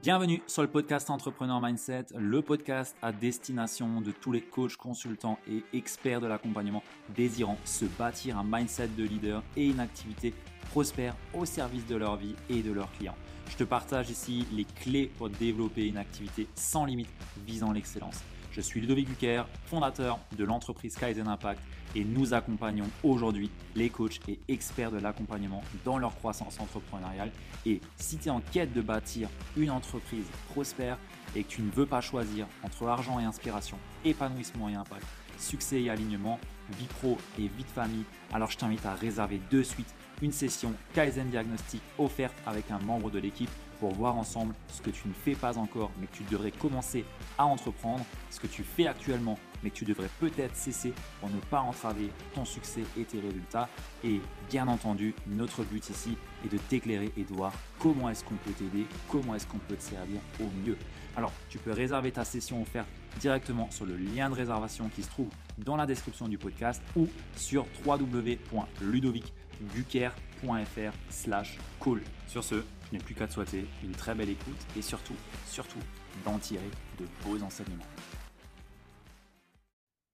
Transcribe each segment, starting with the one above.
Bienvenue sur le podcast Entrepreneur Mindset, le podcast à destination de tous les coachs, consultants et experts de l'accompagnement désirant se bâtir un mindset de leader et une activité prospère au service de leur vie et de leurs clients. Je te partage ici les clés pour développer une activité sans limite visant l'excellence. Je suis Ludovic Buquer, fondateur de l'entreprise Kaizen Impact et nous accompagnons aujourd'hui les coachs et experts de l'accompagnement dans leur croissance entrepreneuriale. Et si tu es en quête de bâtir une entreprise prospère et que tu ne veux pas choisir entre argent et inspiration, épanouissement et impact, succès et alignement, vie pro et vie de famille, alors je t'invite à réserver de suite une session Kaizen Diagnostic offerte avec un membre de l'équipe pour voir ensemble ce que tu ne fais pas encore mais que tu devrais commencer à entreprendre, ce que tu fais actuellement mais que tu devrais peut-être cesser pour ne pas entraver ton succès et tes résultats. Et bien entendu, notre but ici est de t'éclairer et de voir comment est-ce qu'on peut t'aider, comment est-ce qu'on peut te servir au mieux. Alors, tu peux réserver ta session offerte directement sur le lien de réservation qui se trouve dans la description du podcast ou sur www.ludovicbuker.fr slash call. Sur ce, n'ai plus qu'à te souhaiter une très belle écoute et surtout, surtout, d'en tirer de beaux enseignements.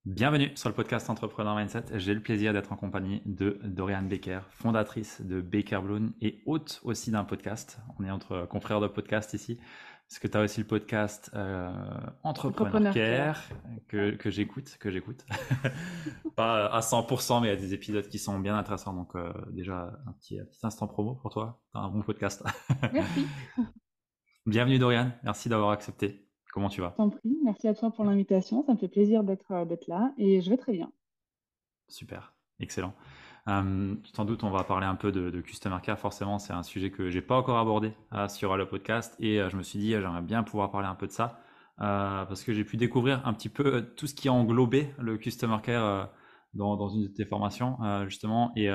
Bienvenue sur le podcast Entrepreneur Mindset. J'ai le plaisir d'être en compagnie de Dorian Baker, fondatrice de Baker Bloom et hôte aussi d'un podcast. On est entre confrères de podcast ici, parce que tu as aussi le podcast euh, Entrepreneur, Care, que, que j'écoute, que j'écoute. Pas à 100%, mais il y a des épisodes qui sont bien intéressants. Donc euh, déjà, un petit, un petit, instant promo pour toi. Tu as un bon podcast. Merci. Bienvenue Dorian, merci d'avoir accepté. Comment tu vas? Merci à toi pour l'invitation. Ça me fait plaisir d'être euh, là et je vais très bien. Super, excellent. Euh, sans doute, on va parler un peu de, Customer Care. Forcément, c'est un sujet que j'ai pas encore abordé euh, sur le podcast et je me suis dit, j'aimerais bien pouvoir parler un peu de ça parce que j'ai pu découvrir un petit peu tout ce qui a englobé le Customer Care dans, dans, une de tes formations, justement. Et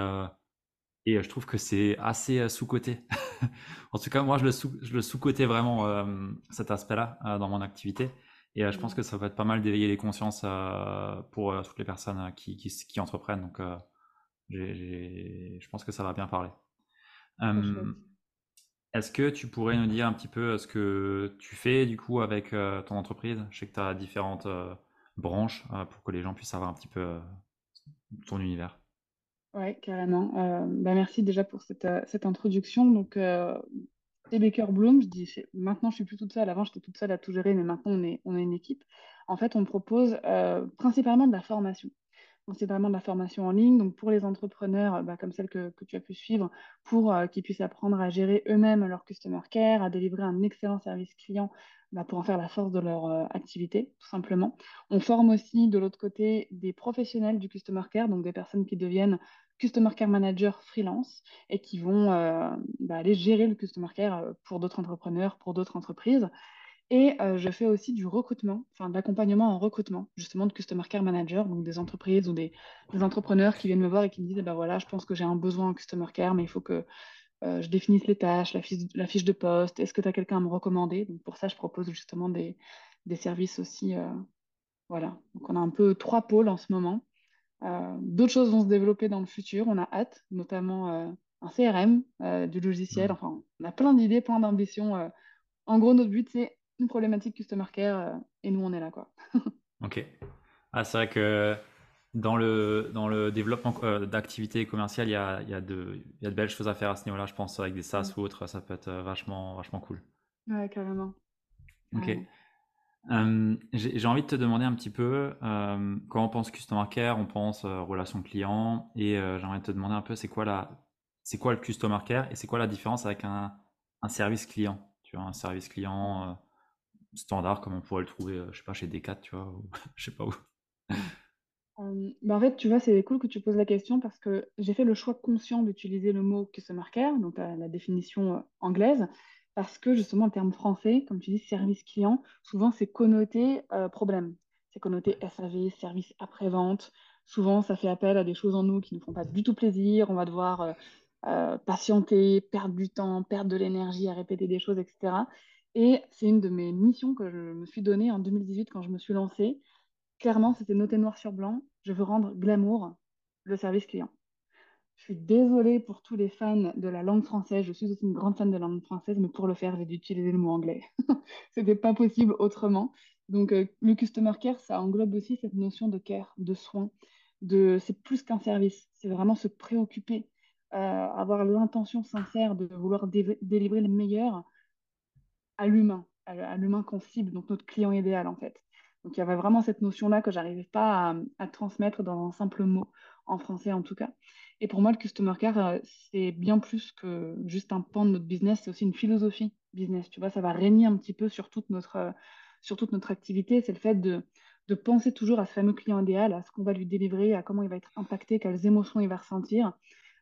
et je trouve que c'est assez sous-coté. en tout cas, moi, je le, sous, je le sous-cotais vraiment euh, cet aspect-là euh, dans mon activité. Et euh, je pense que ça va être pas mal d'éveiller les consciences pour toutes les personnes qui, qui, qui entreprennent. Donc, je pense que ça va bien parler. Est-ce que tu pourrais nous dire un petit peu ce que tu fais du coup avec ton entreprise? Je sais que tu as différentes branches pour que les gens puissent savoir un petit peu ton univers. Oui, carrément. Euh, bah, merci déjà pour cette, euh, cette introduction. Donc, euh, Baker Bloom, je dis, maintenant je suis plus toute seule. Avant, j'étais toute seule à tout gérer, mais maintenant on est, on est une équipe. En fait, on propose euh, principalement de la formation. Principalement de la formation en ligne, donc pour les entrepreneurs bah, comme celle que, tu as pu suivre, pour qu'ils puissent apprendre à gérer eux-mêmes leur customer care, à délivrer un excellent service client bah, pour en faire la force de leur activité, tout simplement. On forme aussi de l'autre côté des professionnels du customer care, donc des personnes qui deviennent Customer Care Manager freelance et qui vont euh, bah, aller gérer le Customer Care euh, pour d'autres entrepreneurs, pour d'autres entreprises. Et euh, je fais aussi du recrutement, enfin de l'accompagnement en recrutement, justement de Customer Care Manager, donc des entreprises ou des, entrepreneurs qui viennent me voir et qui me disent, bah, voilà, je pense que j'ai un besoin en Customer Care, mais il faut que je définisse les tâches, la fiche, la fiche de poste, est-ce que tu as quelqu'un à me recommander? Donc pour ça, je propose justement des, des services aussi. voilà, donc on a un peu trois pôles en ce moment. Euh, d'autres choses vont se développer dans le futur, on a hâte, notamment euh, un CRM, euh, du logiciel. Mmh. Enfin, on a plein d'idées, plein d'ambitions. En gros, notre but, c'est une problématique Customer Care et nous, on est là. Quoi. ok. Ah, c'est vrai que dans le, dans le développement d'activités commerciales, il y a, y, a de, y a de belles choses à faire à ce niveau-là, je pense, avec des SaaS mmh. ou autres, ça peut être vachement, vachement cool. Ouais, carrément. Ok. Euh, j'ai envie de te demander un petit peu, euh, quand on pense customer care, on pense euh, relation client, et j'ai envie de te demander un peu, c'est quoi la, c'est quoi le customer care et c'est quoi la différence avec un, un, service client? Tu vois, un service client standard, comme on pourrait le trouver, je sais pas, chez Decat, tu vois, ou, je sais pas où. Bah en fait, tu vois, c'est cool que tu poses la question parce que j'ai fait le choix conscient d'utiliser le mot customer care, donc la définition anglaise, parce que justement, le terme français, comme tu dis, service client, souvent c'est connoté euh, problème. C'est connoté SAV, service après-vente. Souvent, ça fait appel à des choses en nous qui ne font pas du tout plaisir. On va devoir euh, euh, patienter, perdre du temps, perdre de l'énergie à répéter des choses, etc. Et c'est une de mes missions que je me suis donnée en 2018 quand je me suis lancée. Clairement, c'était noté noir sur blanc. Je veux rendre glamour le service client. je suis désolée pour tous les fans de la langue française. Je suis aussi une grande fan de la langue française, mais pour le faire, j'ai dû utiliser le mot anglais. C'était pas possible autrement. Donc, euh, le customer care, ça englobe aussi cette notion de care, de soin. C'est plus qu'un service. C'est vraiment se préoccuper, euh, avoir l'intention sincère de vouloir délivrer le meilleur à l'humain, à, l'humain qu'on cible, donc notre client idéal en fait. Donc il y avait vraiment cette notion-là que j'arrivais pas à, transmettre dans un simple mot, en français en tout cas. Et pour moi, le customer care, euh, c'est bien plus que juste un pan de notre business, c'est aussi une philosophie business. Tu vois, ça va régner un petit peu sur toute notre, euh, sur toute notre activité. C'est le fait de penser toujours à ce fameux client idéal, à ce qu'on va lui délivrer, à comment il va être impacté, quelles émotions il va ressentir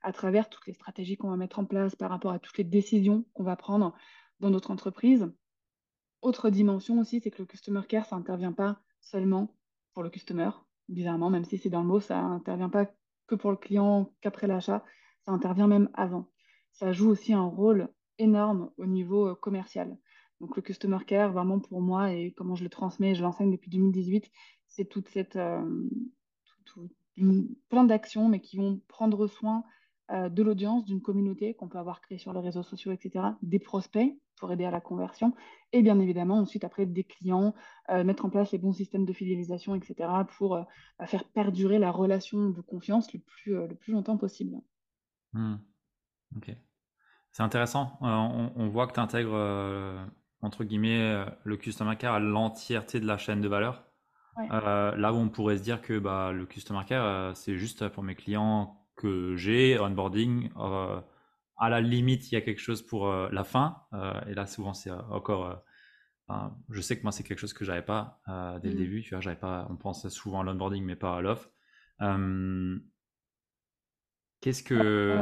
à travers toutes les stratégies qu'on va mettre en place par rapport à toutes les décisions qu'on va prendre dans notre entreprise. Autre dimension aussi, c'est que le customer care, ça n'intervient pas seulement pour le customer, bizarrement, même si c'est dans le mot, ça n'intervient pas que pour le client qu'après l'achat, ça intervient même avant. Ça joue aussi un rôle énorme au niveau euh, commercial. Donc le customer care, vraiment pour moi, et comment je le transmets, je l'enseigne depuis 2018, c'est toute cette... Euh, plein d'actions, mais qui vont prendre soin euh, de l'audience, d'une communauté qu'on peut avoir créée sur les réseaux sociaux, etc., des prospects pour aider à la conversion, et bien évidemment ensuite après des clients, euh, mettre en place les bons systèmes de fidélisation, etc., pour euh, bah, faire perdurer la relation de confiance le plus, le plus longtemps possible. Hmm. Ok. C'est intéressant. On, voit que tu intègres, entre guillemets, le customer care à l'entièreté de la chaîne de valeur. là où on pourrait se dire que bah, le customer care, c'est juste pour mes clients que j'ai, onboarding. Euh, à la limite, il y a quelque chose pour euh, la fin. Euh, et là, souvent, c'est encore. je sais que moi, c'est quelque chose que j'avais pas dès le mmh. début. Tu vois, j'avais pas. On pense souvent à l'onboarding, mais pas à l'offre. Qu'est-ce que.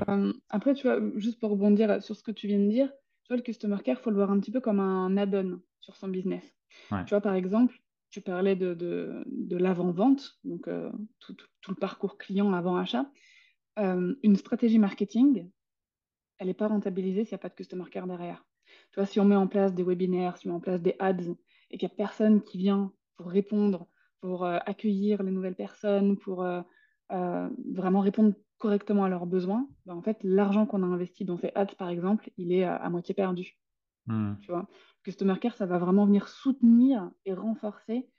après, tu vois, juste pour rebondir sur ce que tu viens de dire, tu vois, le customer care, il faut le voir un petit peu comme un add-on sur son business. Tu vois, par exemple, tu parlais de, de, de l'avant-vente, donc tout, tout, le parcours client avant achat. Euh, une stratégie marketing, elle n'est pas rentabilisée s'il n'y a pas de customer care derrière. Tu vois, si on met en place des webinaires, si on met en place des ads et qu'il n'y a personne qui vient pour répondre, pour euh, accueillir les nouvelles personnes, pour euh, vraiment répondre correctement à leurs besoins, ben, en fait, l'argent qu'on a investi dans ces ads, par exemple, il est à, moitié perdu. Hmm. Tu vois, Customer Care, ça va vraiment venir soutenir et renforcer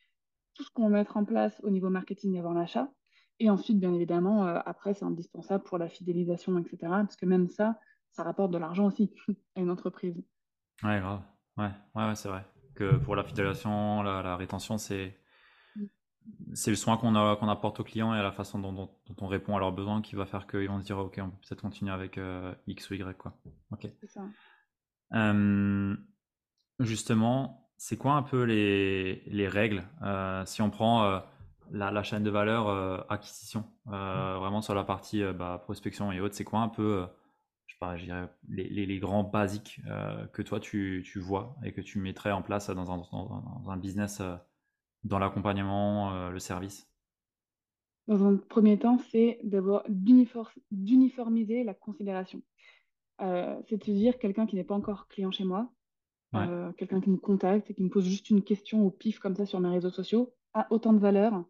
tout ce qu'on va mettre en place au niveau marketing avant l'achat et ensuite, bien évidemment, euh, après, c'est indispensable pour la fidélisation, etc. Parce que même ça, ça rapporte de l'argent aussi à une entreprise. Ouais, grave. Ouais, ouais, c'est vrai. Que pour la fidélisation, la, rétention, c'est c'est le soin qu'on qu'on apporte aux clients et la façon dont, on répond à leurs besoins qui va faire qu'ils vont se dire ok on peut peut-être continuer avec euh, X ou Y quoi. Ok. Ça. justement, c'est quoi un peu les, les règles euh, si on prend la, chaîne de valeur euh, acquisition, euh, vraiment sur la partie euh, bah, prospection et autres, c'est quoi un peu, je sais pas, je dirais, les, grands basiques que toi tu, vois et que tu mettrais en place dans un, business, dans l'accompagnement, le service? Dans un premier temps, c'est d'uniformiser la considération. C'est-à-dire quelqu'un qui n'est pas encore client chez moi, quelqu'un qui me contacte et qui me pose juste une question au pif comme ça sur mes réseaux sociaux, a autant de valeur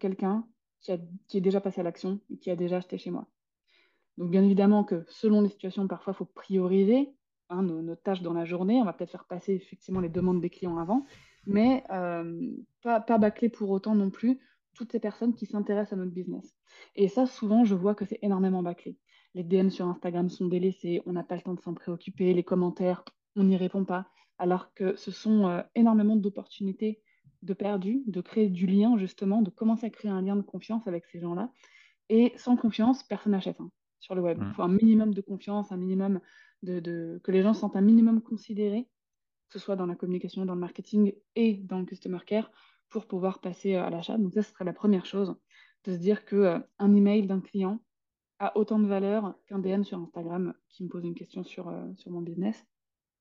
quelqu'un qui, est déjà passé à l'action et qui a déjà acheté chez moi. Donc bien évidemment que selon les situations, parfois il faut prioriser hein, nos, tâches dans la journée. On va peut-être faire passer effectivement les demandes des clients avant, mais euh, pas, pas bâcler pour autant non plus toutes ces personnes qui s'intéressent à notre business. Et ça, souvent, je vois que c'est énormément bâclé. Les DM sur Instagram sont délaissés, on n'a pas le temps de s'en préoccuper, les commentaires, on n'y répond pas, alors que ce sont euh, énormément d'opportunités de perdu, de créer du lien justement, de commencer à créer un lien de confiance avec ces gens-là. Et sans confiance, personne n'achète hein, sur le web. Il faut un minimum de confiance, un minimum de, que les gens sentent un minimum considérés, que ce soit dans la communication, dans le marketing et dans le customer care, pour pouvoir passer à l'achat. Donc ça, ce serait la première chose, de se dire que euh, un email d'un client a autant de valeur qu'un DM sur Instagram qui me pose une question sur, euh, sur mon business.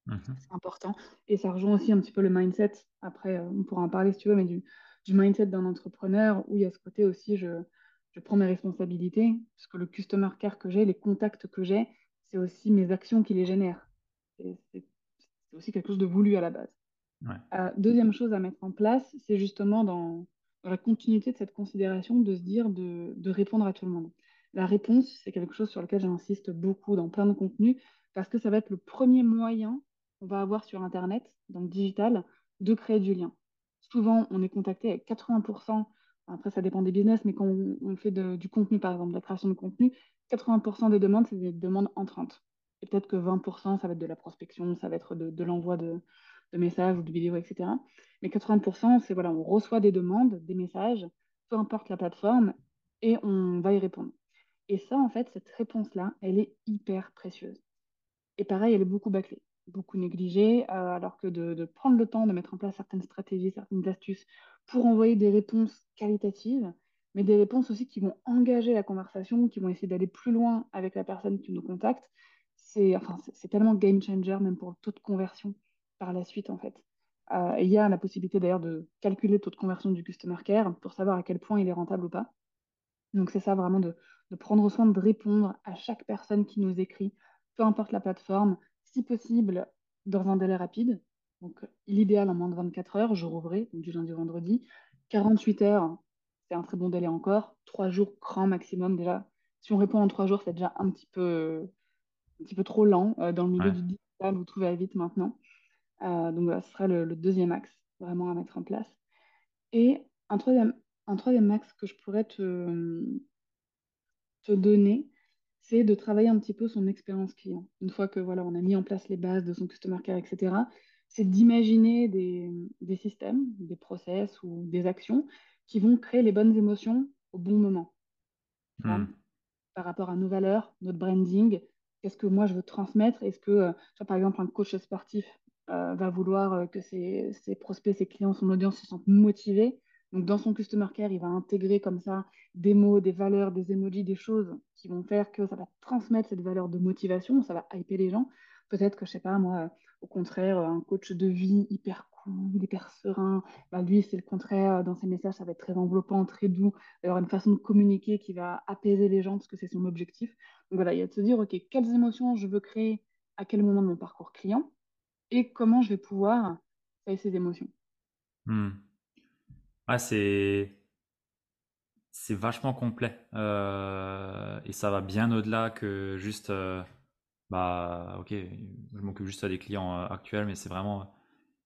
Mhm. C'est important. Et ça rejoint aussi un petit peu le mindset. Après, euh, on pourra en parler si tu veux, mais du, du mindset d'un entrepreneur où il y a ce côté aussi, je, je prends mes responsabilités, parce que le customer care que j'ai, les contacts que j'ai, c'est aussi mes actions qui les génèrent. C'est aussi quelque chose de voulu à la base. Euh, deuxième chose à mettre en place, c'est justement dans, dans, la continuité de cette considération de se dire de, de, répondre à tout le monde. la réponse, c'est quelque chose sur lequel j'insiste beaucoup dans plein de contenus, parce que ça va être le premier moyen qu'on va avoir sur Internet, dans le digital, de créer du lien. Souvent, on est contacté avec 80%, après ça dépend des business, mais quand on, fait du contenu, par exemple, de la création de contenu, 80% des demandes, c'est des demandes entrantes. Et peut-être que 20%, ça va être de la prospection, ça va être de, l'envoi de, messages ou de vidéos, etc. Mais 80%, c'est voilà, on reçoit des demandes, des messages, peu importe la plateforme, et on va y répondre. Et ça, en fait, cette réponse-là, elle est hyper précieuse. Et pareil, elle est beaucoup bâclée, beaucoup négligée, euh, alors que de, prendre le temps de mettre en place certaines stratégies, certaines astuces pour envoyer des réponses qualitatives, mais des réponses aussi qui vont engager la conversation, qui vont essayer d'aller plus loin avec la personne qui nous contacte, c'est enfin, tellement game changer, même pour le taux de conversion par la suite, en fait. Euh, il y a la possibilité d'ailleurs de calculer le taux de conversion du customer care pour savoir à quel point il est rentable ou pas. Donc c'est ça vraiment de, prendre soin de répondre à chaque personne qui nous écrit, peu importe la plateforme, si possible dans un délai rapide. Donc l'idéal en moins de 24 heures, jour ouvré, donc du lundi au vendredi. 48 heures, c'est un très bon délai encore. 3 jours grand maximum déjà. Si on répond en 3 jours, c'est déjà un petit peu, un petit peu trop lent euh, dans le milieu du digital, vous trouvez vite maintenant. Euh, donc voilà, ce serait le, le, deuxième axe vraiment à mettre en place. Et un troisième, un troisième axe que je pourrais te, te donner, c'est de travailler un petit peu son expérience client. Une fois que voilà, on a mis en place les bases de son customer care, etc., c'est d'imaginer des, des, systèmes, des process ou des actions qui vont créer les bonnes émotions au bon moment. Hmm. Par rapport à nos valeurs, notre branding, qu'est-ce que moi je veux transmettre? Est-ce que, euh, par exemple, un coach sportif euh, va vouloir euh, que ses, ses, prospects, ses clients, son audience se sentent motivés? Donc, dans son customer care, il va intégrer comme ça des mots, des valeurs, des emojis, des choses qui vont faire que ça va transmettre cette valeur de motivation, ça va hyper les gens. Peut-être que, je sais pas, moi, au contraire, un coach de vie hyper cool, hyper serein, bah, lui, c'est le contraire. Dans ses messages, ça va être très enveloppant, très doux. Il y aura une façon de communiquer qui va apaiser les gens parce que c'est son objectif. Donc voilà, il y a de se dire, OK, quelles émotions je veux créer à quel moment de mon parcours client et comment je vais pouvoir créer ces émotions. Hmm c'est c'est vachement complet euh, et ça va bien au-delà que juste euh, bah ok je m'occupe juste des clients euh, actuels mais c'est vraiment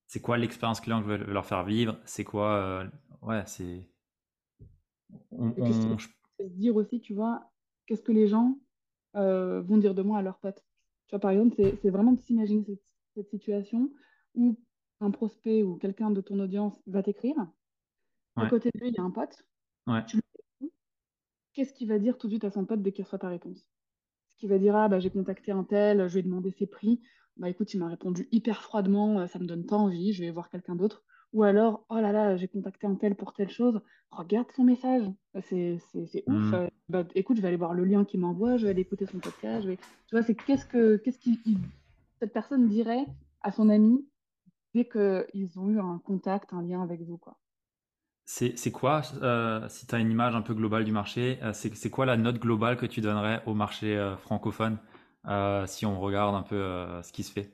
c'est quoi l'expérience client que je veux leur faire vivre? C'est quoi ouais c'est on, se dire aussi tu vois qu'est-ce que les gens vont dire de moi à leurs potes? Tu vois par exemple c'est vraiment de s'imaginer cette, cette situation où un prospect ou quelqu'un de ton audience va t'écrire. À côté de lui, il y a un pote. Qu'est-ce qu'il va dire tout de suite à son pote dès qu'il reçoit ta réponse? Va dire Ah, bah, j'ai contacté un tel, je lui ai demandé ses prix. Bah écoute, il m'a répondu hyper froidement, euh, ça me donne pas envie, je vais voir quelqu'un d'autre. Ou alors, oh là là, j'ai contacté un tel pour telle chose, regarde son message, euh, c'est ouf. Hmm. Euh, bah, écoute, je vais aller voir le lien qu'il m'envoie, je vais aller écouter son podcast. Tu vois, c'est qu'est-ce que qu'est-ce qu'il cette personne dirait à son ami dès qu'ils ont eu un contact, un lien avec vous, quoi. C'est quoi, euh, si tu as une image un peu globale du marché, euh, c'est quoi la note globale que tu donnerais au marché euh, francophone si on regarde un peu ce qui se fait?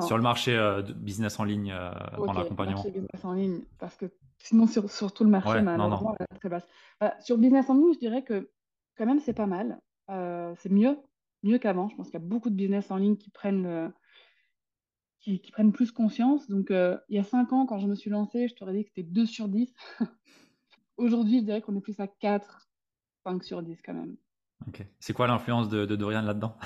Sur le marché de business en ligne dans l'accompagnement business en ligne, parce que sinon sur, sur tout le marché, malheureusement, elle est très basse. Bah, sur business en ligne, je dirais que quand même c'est pas mal. c'est mieux, mieux qu'avant. Je pense qu'il y a beaucoup de business en ligne qui prennent qui, prennent plus conscience. Donc, euh, il y a 5 ans, quand je me suis lancée, je t'aurais dit que c'était 2 sur 10. Aujourd'hui, je dirais qu'on est plus à 4, 5 sur 10 quand même. Ok. C'est quoi l'influence de, Dorian là-dedans?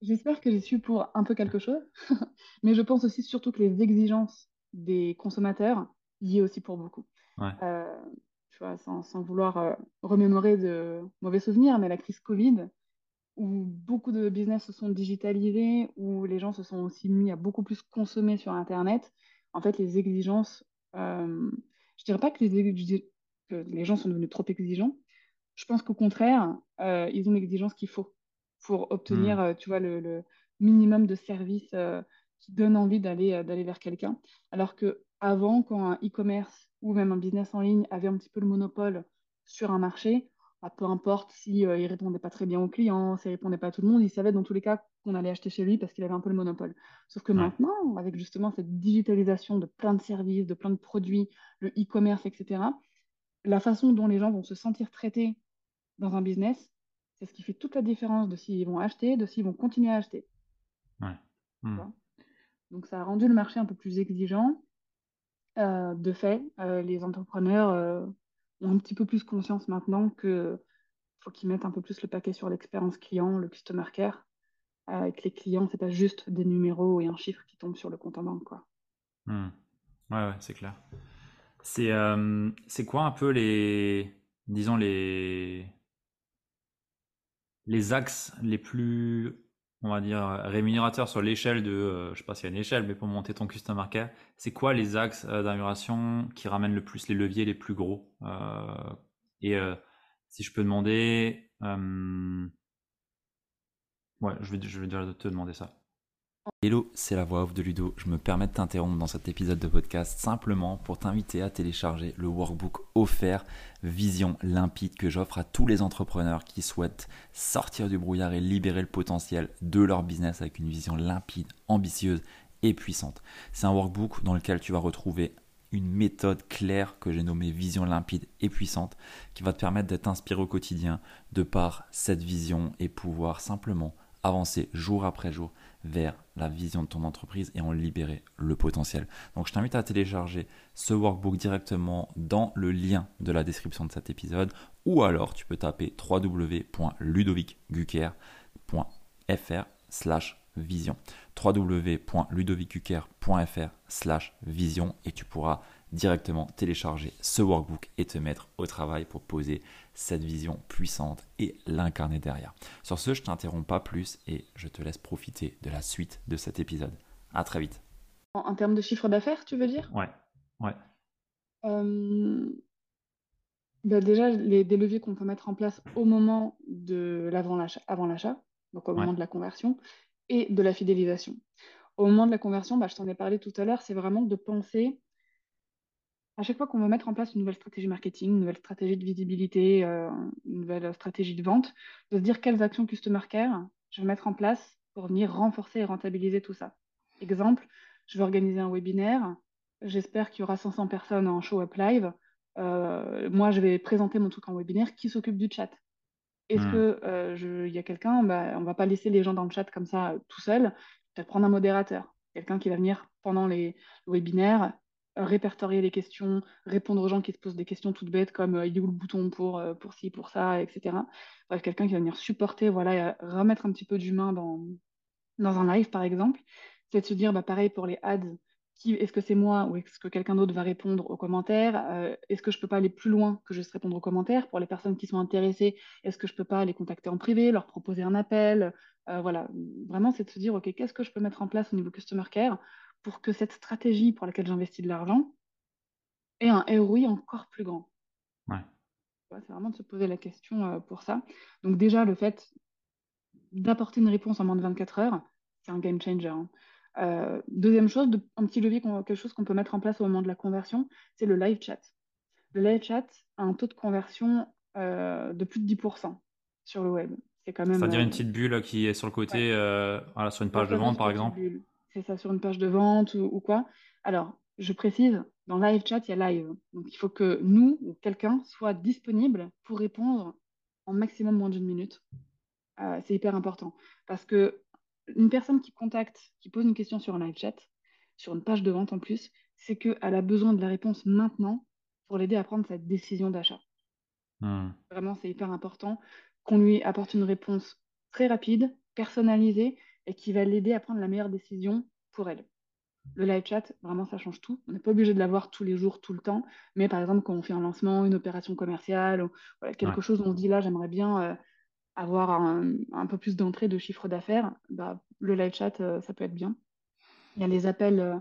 J'espère que j'ai su pour un peu quelque chose, mais je pense aussi surtout que les exigences des consommateurs y est aussi pour beaucoup. Euh, tu vois, sans, sans vouloir euh, remémorer de mauvais souvenirs, mais la crise Covid, où beaucoup de business se sont digitalisés, où les gens se sont aussi mis à beaucoup plus consommer sur Internet, en fait, les exigences, euh, je dirais pas que les, que les gens sont devenus trop exigeants. Je pense qu'au contraire, euh, ils ont l'exigence qu'il faut pour obtenir, hmm. euh, tu vois, le, minimum de services euh, qui donne envie d'aller d'aller vers quelqu'un. Alors que avant, quand un e-commerce ou même un business en ligne avait un petit peu le monopole sur un marché, bah, peu importe si euh, il répondait pas très bien aux clients, s'il répondait pas à tout le monde, il savait dans tous les cas qu'on allait acheter chez lui parce qu'il avait un peu le monopole. Sauf que maintenant, avec justement cette digitalisation de plein de services, de plein de produits, le e-commerce, etc., la façon dont les gens vont se sentir traités dans un business, c'est ce qui fait toute la différence de s'ils vont acheter, de s'ils vont continuer à acheter. Ouais. Hmm. Donc ça a rendu le marché un peu plus exigeant. Euh, de fait, euh, les entrepreneurs euh, un petit peu plus conscience maintenant que faut qu'ils mettent un peu plus le paquet sur l'expérience client, le customer care. Avec les clients, c'est pas juste des numéros et un chiffre qui tombe sur le compte en banque, quoi. Hmm. Ouais, ouais, c'est clair. C'est c'est quoi un peu les, disons les les axes les plus on va dire, rémunérateur sur l'échelle de, euh, je sais pas s'il y a une échelle, mais pour monter ton customer care, c'est quoi les axes euh, d'amélioration qui ramènent le plus les leviers les plus gros euh, Et si je peux demander, ouais, je vais, je vais te demander ça. Hello, c'est la voix off de Ludo. Je me permets de t'interrompre dans cet épisode de podcast simplement pour t'inviter à télécharger le workbook offert Vision limpide que j'offre à tous les entrepreneurs qui souhaitent sortir du brouillard et libérer le potentiel de leur business avec une vision limpide, ambitieuse et puissante. C'est un workbook dans lequel tu vas retrouver une méthode claire que j'ai nommée vision limpide et puissante qui va te permettre d'être inspiré au quotidien de par cette vision et pouvoir simplement avancer jour après jour vers la vision de ton entreprise et en libérer le potentiel. Donc je t'invite à télécharger ce workbook directement dans le lien de la description de cet épisode ou alors tu peux taper www.ludovicgucker.fr slash vision www.ludovicgucker.fr slash vision et tu pourras directement télécharger ce workbook et te mettre au travail pour poser cette vision puissante et l'incarner derrière. Sur ce, je t'interromps pas plus et je te laisse profiter de la suite de cet épisode. À très vite. En, termes de chiffre d'affaires, tu veux dire? Ouais, ouais. Euh, bah déjà, les, des leviers qu'on peut mettre en place au moment de l'avant l'achat, avant l'achat, donc au moment de la conversion, et de la fidélisation. Au moment de la conversion, bah, je t'en ai parlé tout à l'heure, c'est vraiment de penser à chaque fois qu'on veut mettre en place une nouvelle stratégie marketing, une nouvelle stratégie de visibilité, euh, une nouvelle stratégie de vente, de se dire quelles actions customer care je vais mettre en place pour venir renforcer et rentabiliser tout ça. Exemple, je vais organiser un webinaire, j'espère qu'il y aura 500 personnes en show-up live. Euh, moi, je vais présenter mon truc en webinaire. Qui s'occupe du chat Est-ce qu'il hmm. que euh, y a quelqu'un bah, On va pas laisser les gens dans le chat comme ça tout seul. Peut-être prendre un modérateur, quelqu'un qui va venir pendant les webinaires répertorier les questions, répondre aux gens qui se posent des questions toutes bêtes comme euh, il est où le bouton pour, euh, pour ci, pour ça, etc. Bref, quelqu'un qui va venir supporter, voilà, remettre un petit peu d'humain dans, dans un live, par exemple. C'est de se dire, bah, pareil pour les ads, est-ce que c'est moi ou est-ce que quelqu'un d'autre va répondre aux commentaires euh, Est-ce que je peux pas aller plus loin que juste répondre aux commentaires Pour les personnes qui sont intéressées, est-ce que je peux pas les contacter en privé, leur proposer un appel? Voilà, vraiment, c'est de se dire, OK, qu'est-ce que je peux mettre en place au niveau Customer Care pour que cette stratégie pour laquelle j'investis de l'argent ait un ROI encore plus grand. C'est vraiment de se poser la question euh, pour ça. Donc déjà, le fait d'apporter une réponse en moins de 24 heures, c'est un game changer. Hein. Euh, deuxième chose, un petit levier, quelque chose qu'on peut mettre en place au moment de la conversion, c'est le live chat. Le live chat a un taux de conversion euh, de plus de 10% sur le web. C'est quand même. C'est-à-dire une petite bulle qui est sur le côté, sur une page de vente, par exemple c'est ça sur une page de vente ou, quoi. Alors, je précise, dans live chat, il y a live. Donc, il faut que nous ou quelqu'un soit disponible pour répondre en maximum moins d'une minute. Euh, c'est hyper important parce que une personne qui contacte, qui pose une question sur un live chat, sur une page de vente en plus, c'est qu'elle a besoin de la réponse maintenant pour l'aider à prendre sa décision d'achat. Hmm. Vraiment, c'est hyper important qu'on lui apporte une réponse très rapide, personnalisée et qui va l'aider à prendre la meilleure décision pour elle. Le live chat, vraiment, ça change tout. On n'est pas obligé de l'avoir tous les jours, tout le temps. Mais par exemple, quand on fait un lancement, une opération commerciale, ou, quelque chose où on dit là, j'aimerais bien euh, avoir un, peu plus d'entrée de chiffre d'affaires, bah, le live chat, euh, ça peut être bien. Il y a les appels euh,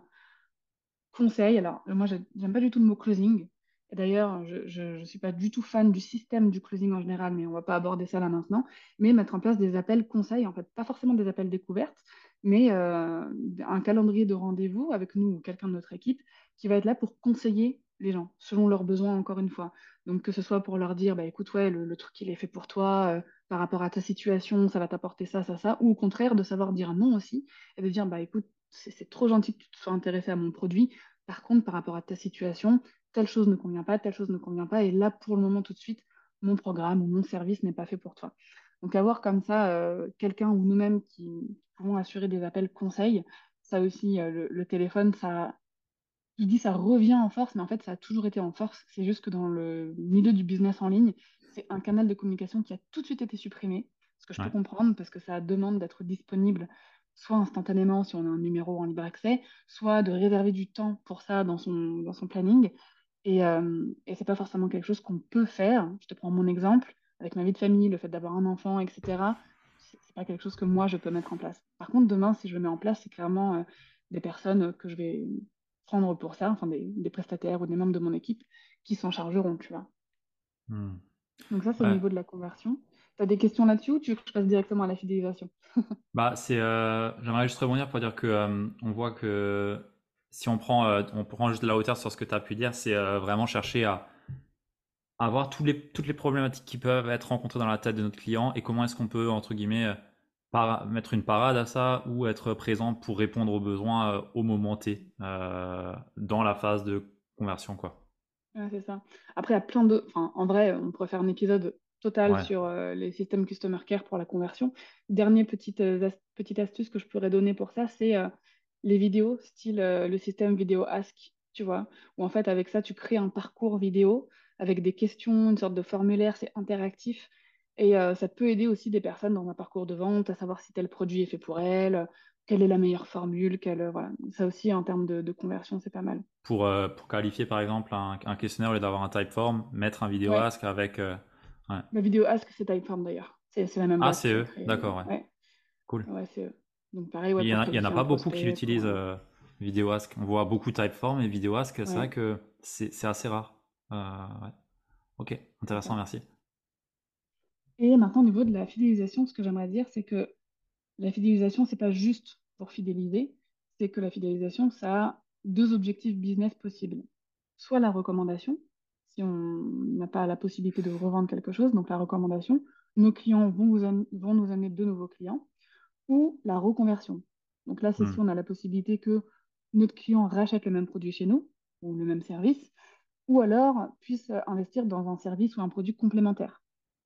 conseils. Alors, moi, j'aime pas du tout le mot closing. D'ailleurs, je ne suis pas du tout fan du système du closing en général, mais on ne va pas aborder ça là maintenant. Mais mettre en place des appels conseils, en fait, pas forcément des appels découvertes, mais euh, un calendrier de rendez-vous avec nous ou quelqu'un de notre équipe qui va être là pour conseiller les gens selon leurs besoins, encore une fois. Donc, que ce soit pour leur dire, bah, écoute, ouais, le, truc, il est fait pour toi, euh, par rapport à ta situation, ça va t'apporter ça, ça, ça, ou au contraire, de savoir dire non aussi, et de dire, bah, écoute, c'est trop gentil que tu te sois intéressé à mon produit. Par contre, par rapport à ta situation, telle chose ne convient pas, telle chose ne convient pas. Et là, pour le moment, tout de suite, mon programme ou mon service n'est pas fait pour toi. Donc avoir comme ça euh, quelqu'un ou nous-mêmes qui pouvons assurer des appels conseils, ça aussi, euh, le, téléphone, ça, je dis ça revient en force, mais en fait ça a toujours été en force. C'est juste que dans le milieu du business en ligne, c'est un canal de communication qui a tout de suite été supprimé, ce que je peux comprendre parce que ça demande d'être disponible soit instantanément si on a un numéro en libre accès, soit de réserver du temps pour ça dans son, dans son planning. Et, euh, et c'est pas forcément quelque chose qu'on peut faire. Je te prends mon exemple avec ma vie de famille, le fait d'avoir un enfant, etc. C'est pas quelque chose que moi je peux mettre en place. Par contre, demain, si je le mets en place, c'est clairement euh, des personnes que je vais prendre pour ça, enfin des, des, prestataires ou des membres de mon équipe qui s'en chargeront, tu vois. Hmm. Donc ça, c'est au niveau de la conversion. Tu as des questions là-dessus ou tu veux que je passe directement à la fidélisation? Bah, c'est, euh, j'aimerais juste rebondir pour dire que euh, on voit que si on prend, on prend juste de la hauteur sur ce que tu as pu dire, c'est vraiment chercher à avoir tous les, toutes les problématiques qui peuvent être rencontrées dans la tête de notre client et comment est-ce qu'on peut, entre guillemets, par, mettre une parade à ça ou être présent pour répondre aux besoins euh, au moment T euh, dans la phase de conversion. Quoi. c'est ça. Après, il y a plein de. Enfin, en vrai, on pourrait faire un épisode total sur euh, les systèmes Customer Care pour la conversion. Dernière petite, petite astuce que je pourrais donner pour ça, c'est les vidéos, style le système vidéo Ask, tu vois, où en fait, avec ça, tu crées un parcours vidéo avec des questions, une sorte de formulaire, c'est interactif. Et euh, ça peut aider aussi des personnes dans un parcours de vente à savoir si tel produit est fait pour elles, quelle est la meilleure formule, quelle, euh, voilà. Ça aussi, en termes de, conversion, c'est pas mal. Pour, euh, pour qualifier, par exemple, un, questionnaire au lieu d'avoir un typeform, mettre un vidéo ask avec... La vidéo ask, c'est typeform d'ailleurs. C'est la même Ah, c'est eux, d'accord, ouais. Cool. Ouais, c'est eux. Donc pareil, il n'y en, a pas beaucoup qui l'utilisent, vidéo ask. On voit beaucoup typeform et vidéo ask, c'est vrai que c'est assez rare. ouais. Ok, intéressant, merci. Et maintenant, au niveau de la fidélisation, ce que j'aimerais dire, c'est que la fidélisation, c'est pas juste pour fidéliser, c'est que la fidélisation, ça a deux objectifs business possibles. Soit la recommandation, si on n'a pas la possibilité de revendre quelque chose, donc la recommandation, nos clients vont, vont nous amener de nouveaux clients, ou la reconversion. Donc là, c'est hmm. si on a la possibilité que notre client rachète le même produit chez nous, ou le même service, ou alors puisse investir dans un service ou un produit complémentaire.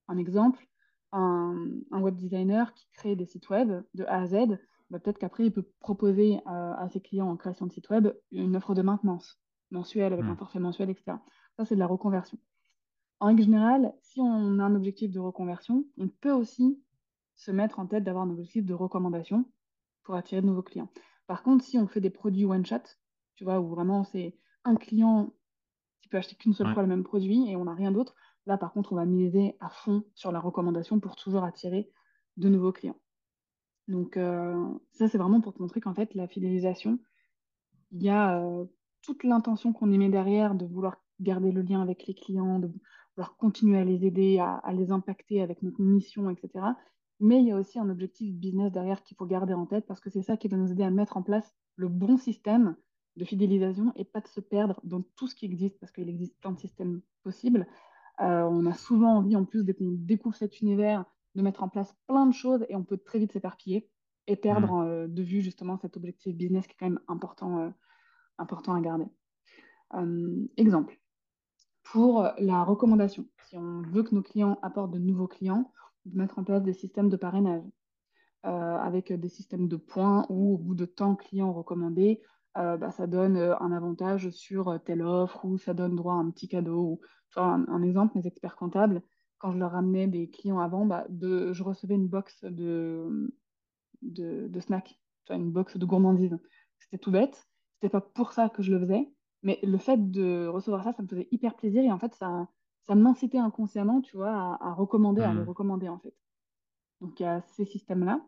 Un exemple, un, web designer qui crée des sites web de A à Z, bah, peut-être qu'après, il peut proposer à ses clients en création de site web une offre de maintenance mensuelle avec un hmm. forfait mensuel, etc. Ça, c'est de la reconversion. En règle générale, si on a un objectif de reconversion, on peut aussi se mettre en tête d'avoir un objectif de recommandation pour attirer de nouveaux clients. Par contre, si on fait des produits one-shot, tu vois, où vraiment c'est un client qui peut acheter qu'une seule fois le même produit et on n'a rien d'autre, là par contre, on va miser à fond sur la recommandation pour toujours attirer de nouveaux clients. Donc euh, ça, c'est vraiment pour te montrer qu'en fait, la fidélisation, il y a euh, toute l'intention qu'on y met derrière de vouloir garder le lien avec les clients, de vouloir continuer à les aider, à, à les impacter avec notre mission, etc. Mais il y a aussi un objectif business derrière qu'il faut garder en tête parce que c'est ça qui va nous aider à mettre en place le bon système de fidélisation et pas de se perdre dans tout ce qui existe, parce qu'il existe plein de systèmes possibles. Euh, on a souvent envie, en plus, dès qu'on découvre cet univers, de mettre en place plein de choses et on peut très vite s'éparpiller et perdre mmh. euh, de vue justement cet objectif business qui est quand même important, euh, important à garder. exemple, pour la recommandation, si on veut que nos clients apportent de nouveaux clients, mettre en place des systèmes de parrainage. avec des systèmes de points où au bout de temps clients recommandés, euh, bah, ça donne euh, un avantage sur euh, telle offre ou ça donne droit à un petit cadeau. Ou, un, exemple, mes experts comptables, quand je leur ramenais des clients avant, bah, de, je recevais une box de, de, de snacks, une box de gourmandise. C'était tout bête. C'était pas pour ça que je le faisais, mais le fait de recevoir ça, ça me faisait hyper plaisir et en fait, ça, ça m'incitait inconsciemment, tu vois, à, recommander, à le mmh. recommander en fait. Donc il y a ces systèmes-là.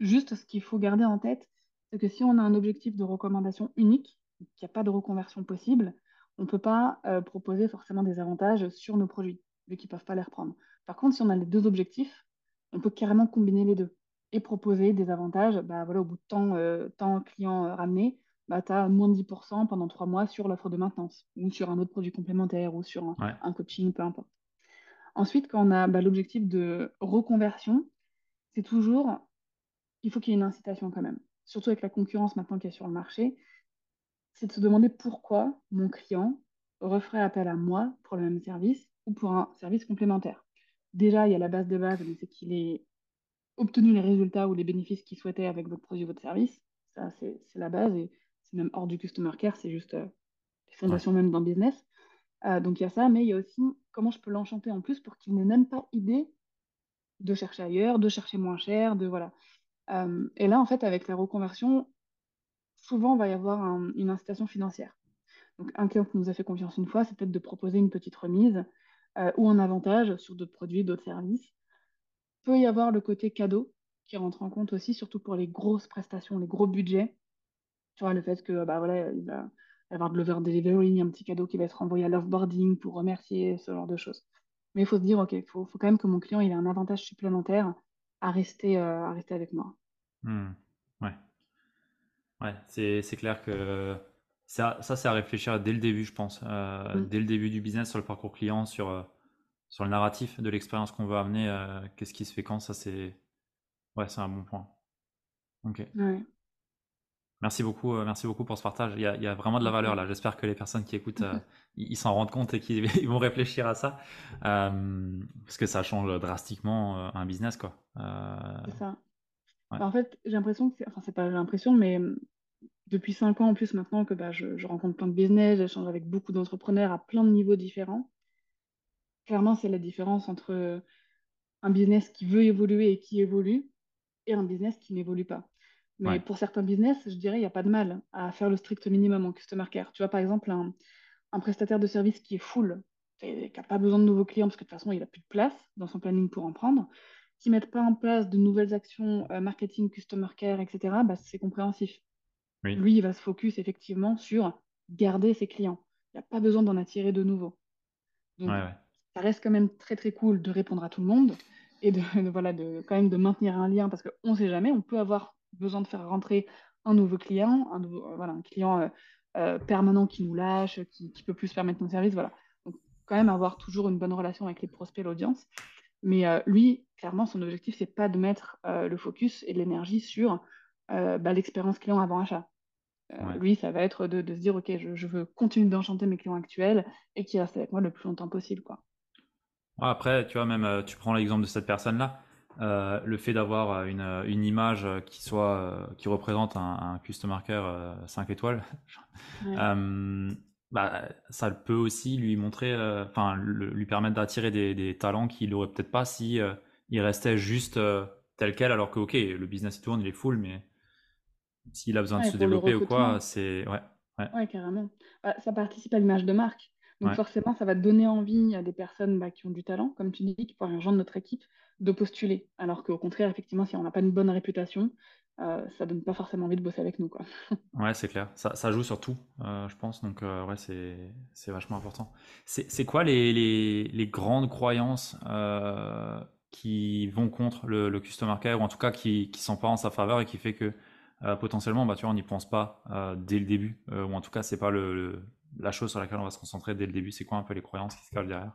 Juste ce qu'il faut garder en tête, c'est que si on a un objectif de recommandation unique, qu'il n'y a pas de reconversion possible, on ne peut pas euh, proposer forcément des avantages sur nos produits, vu qu'ils ne peuvent pas les reprendre. Par contre, si on a les deux objectifs, on peut carrément combiner les deux et proposer des avantages. Bah, voilà, au bout de temps, euh, temps client euh, ramené, bah, tu as moins de 10% pendant trois mois sur l'offre de maintenance ou sur un autre produit complémentaire ou sur un, coaching, peu importe. Ensuite, quand on a bah, l'objectif de reconversion, c'est toujours, il faut qu'il y ait une incitation quand même surtout avec la concurrence maintenant qu'il y a sur le marché, c'est de se demander pourquoi mon client referait appel à moi pour le même service ou pour un service complémentaire. Déjà, il y a la base de base, c'est qu'il ait obtenu les résultats ou les bénéfices qu'il souhaitait avec votre produit, votre service. Ça, c'est la base et c'est même hors du customer care, c'est juste euh, les fondations même d'un business. Euh, donc il y a ça, mais il y a aussi comment je peux l'enchanter en plus pour qu'il n'ait même pas idée de chercher ailleurs, de chercher moins cher, de voilà. Euh, et là, en fait, avec la reconversion, souvent, il va y avoir une incitation financière. Donc, un client qui nous a fait confiance une fois, c'est peut-être de proposer une petite remise ou un avantage sur d'autres produits, d'autres services. Peut y avoir le côté cadeau qui rentre en compte aussi, surtout pour les grosses prestations, les gros budgets. Tu vois, le fait que, bah voilà, il va avoir de l'over delivery, un petit cadeau qui va être envoyé à l'offboarding pour remercier, ce genre de choses. Mais il faut se dire, OK, il faut, faut, quand même que mon client il ait un avantage supplémentaire à rester, euh, à rester avec moi. Hmm. Ouais. Ouais, c'est clair que ça, ça c'est à réfléchir dès le début, je pense. Euh, mm. Dès le début du business, sur le parcours client, sur, euh, sur le narratif de l'expérience qu'on veut amener, qu'est-ce qui se fait quand, ça c'est Ouais, c'est un bon point. Ok. Merci beaucoup, euh, merci beaucoup pour ce partage. Il y, a, vraiment de la valeur là. J'espère que les personnes qui écoutent, euh, ils s'en rendent compte et qu'ils vont réfléchir à ça, euh, parce que ça change drastiquement un business, quoi. C'est ça. Bah, en fait, j'ai l'impression que, enfin, c'est pas l'impression, mais depuis cinq ans en plus maintenant que bah, je, je rencontre plein de business, j'échange avec beaucoup d'entrepreneurs à plein de niveaux différents. Clairement, c'est la différence entre un business qui veut évoluer et qui évolue et un business qui n'évolue pas. Mais pour certains business, je dirais, il n'y a pas de mal à faire le strict minimum en customer care. Tu vois, par exemple, un, un prestataire de service qui est full, qui n'a pas besoin de nouveaux clients parce que de toute façon, il n'a plus de place dans son planning pour en prendre, qui ne mettent pas en place de nouvelles actions euh, marketing, customer care, etc., bah, c'est compréhensif. Lui, il va se focus effectivement sur garder ses clients. Il n'y a pas besoin d'en attirer de nouveaux. Donc, ça reste quand même très très cool de répondre à tout le monde, et de, voilà, de, quand même de maintenir un lien parce qu'on ne sait jamais, on peut avoir besoin de faire rentrer un nouveau client, un, euh, voilà, un client euh, euh, permanent qui nous lâche, qui, qui peut plus se permettre nos services. Voilà. Donc, quand même avoir toujours une bonne relation avec les prospects, l'audience. Mais lui, clairement, son objectif, c'est pas de mettre le focus et l'énergie sur bah, l'expérience client avant achat. Lui, ça va être de, de se dire, OK, je, je veux continuer d'enchanter mes clients actuels et qu'ils restent avec moi le plus longtemps possible. Quoi. Après, tu vois, même, tu prends l'exemple de cette personne-là, euh, le fait d'avoir euh, une, une, image qui soit qui représente un, un customer care 5 étoiles, bah, ça peut aussi lui montrer, enfin, lui permettre d'attirer des, des, talents qu'il n'aurait peut-être pas si il restait juste tel quel, alors que ok, le business il tourne, il est full, mais s'il a besoin de se développer ou quoi, c'est ouais, ouais. carrément. Bah, ça participe à l'image de marque. Donc forcément, ça va donner envie à des personnes bah, qui ont du talent, comme tu dis, qui pourraient rejoindre notre équipe, de postuler. Alors qu'au contraire, effectivement, si on n'a pas une bonne réputation, euh, ça donne pas forcément envie de bosser avec nous. Quoi. ouais, c'est clair. Ça, ça, joue sur tout, euh, je pense. Donc, euh, ouais, c'est vachement important. C'est quoi les, les, les, grandes croyances qui vont contre le, le, customer care, ou en tout cas qui ne sont pas en sa faveur et qui fait que potentiellement, bah, tu vois, on n'y pense pas dès le début, ou en tout cas, c'est pas le, la chose sur laquelle on va se concentrer dès le début C'est quoi un peu les croyances qui se cachent derrière?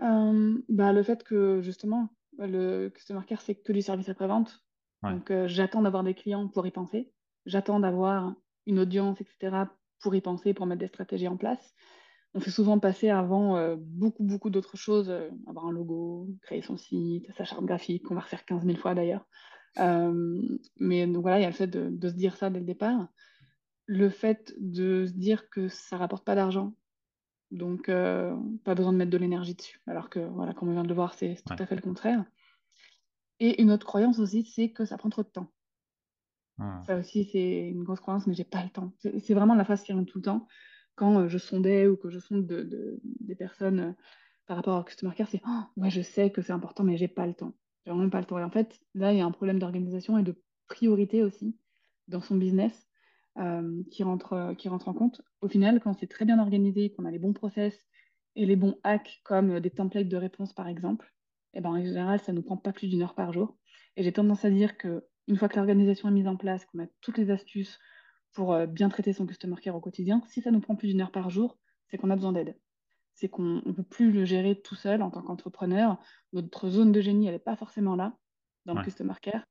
Euh, bah, Le fait que justement, le customer care, c'est que du service après-vente. Donc euh, j'attends d'avoir des clients pour y penser. J'attends d'avoir une audience, etc., pour y penser, pour mettre des stratégies en place. On fait souvent passer avant euh, beaucoup, beaucoup d'autres choses, avoir un logo, créer son site, sa charte graphique, qu'on va refaire 15 000 fois d'ailleurs. mais donc voilà, il y a le fait de, de, se dire ça dès le départ le fait de se dire que ça rapporte pas d'argent. Donc, euh, pas besoin de mettre de l'énergie dessus. Alors que, voilà, comme on vient de le voir, c'est tout à fait le contraire. Et une autre croyance aussi, c'est que ça prend trop de temps. Ah. Ça aussi, c'est une grosse croyance, mais j'ai pas le temps. C'est vraiment la phrase qui revient tout le temps. Quand euh, je sondais ou que je sonde de, des personnes euh, par rapport au Customer Care, c'est oh, ouais, je sais que c'est important, mais j'ai pas le temps. J'ai vraiment pas le temps. Et en fait, là, il y a un problème d'organisation et de priorité aussi dans son business euh, qui, rentre, euh, qui rentre en compte. Au final, quand c'est très bien organisé, qu'on a les bons process et les bons hacks comme euh, des templates de réponse par exemple, et eh ben, en général, ça ne nous prend pas plus d'une heure par jour. Et j'ai tendance à dire que une fois que l'organisation est mise en place, qu'on a toutes les astuces pour bien traiter son customer care au quotidien, si ça nous prend plus d'une heure par jour, c'est qu'on a besoin d'aide. C'est qu'on ne peut plus le gérer tout seul en tant qu'entrepreneur. Notre zone de génie, elle n'est pas forcément là, dans le customer care.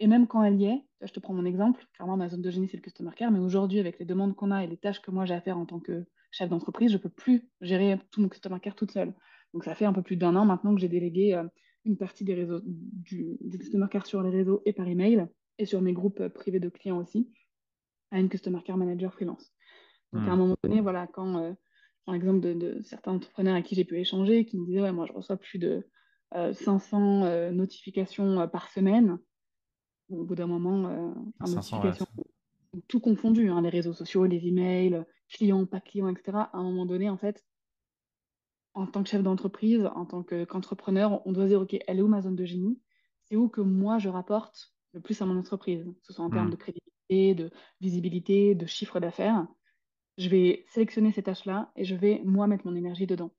Et même quand elle y est, je te prends mon exemple, clairement ma zone de génie c'est le customer care, mais aujourd'hui avec les demandes qu'on a et les tâches que moi j'ai à faire en tant que chef d'entreprise, je ne peux plus gérer tout mon customer care toute seule. Donc ça fait un peu plus d'un an maintenant que j'ai délégué euh, une partie des réseaux du, customer care sur les réseaux et par email et sur mes groupes euh, privés de clients aussi à une customer care manager freelance. Donc à un hmm. moment donné, voilà, quand euh, par exemple de, certains entrepreneurs à qui j'ai pu échanger, qui me disaient ouais moi je reçois plus de 500 notifications par semaine. Au bout d'un moment, 500, tout confondu, hein, les réseaux sociaux, les emails, clients, pas clients, etc. À un moment donné, en fait, en tant que chef d'entreprise, en tant qu'entrepreneur, on doit dire, OK, elle est où ma zone de génie? C'est où que moi, je rapporte le plus à mon entreprise, que ce soit en termes hmm. de crédibilité, de visibilité, de chiffre d'affaires. Je vais sélectionner ces tâches-là et je vais, moi, mettre mon énergie dedans.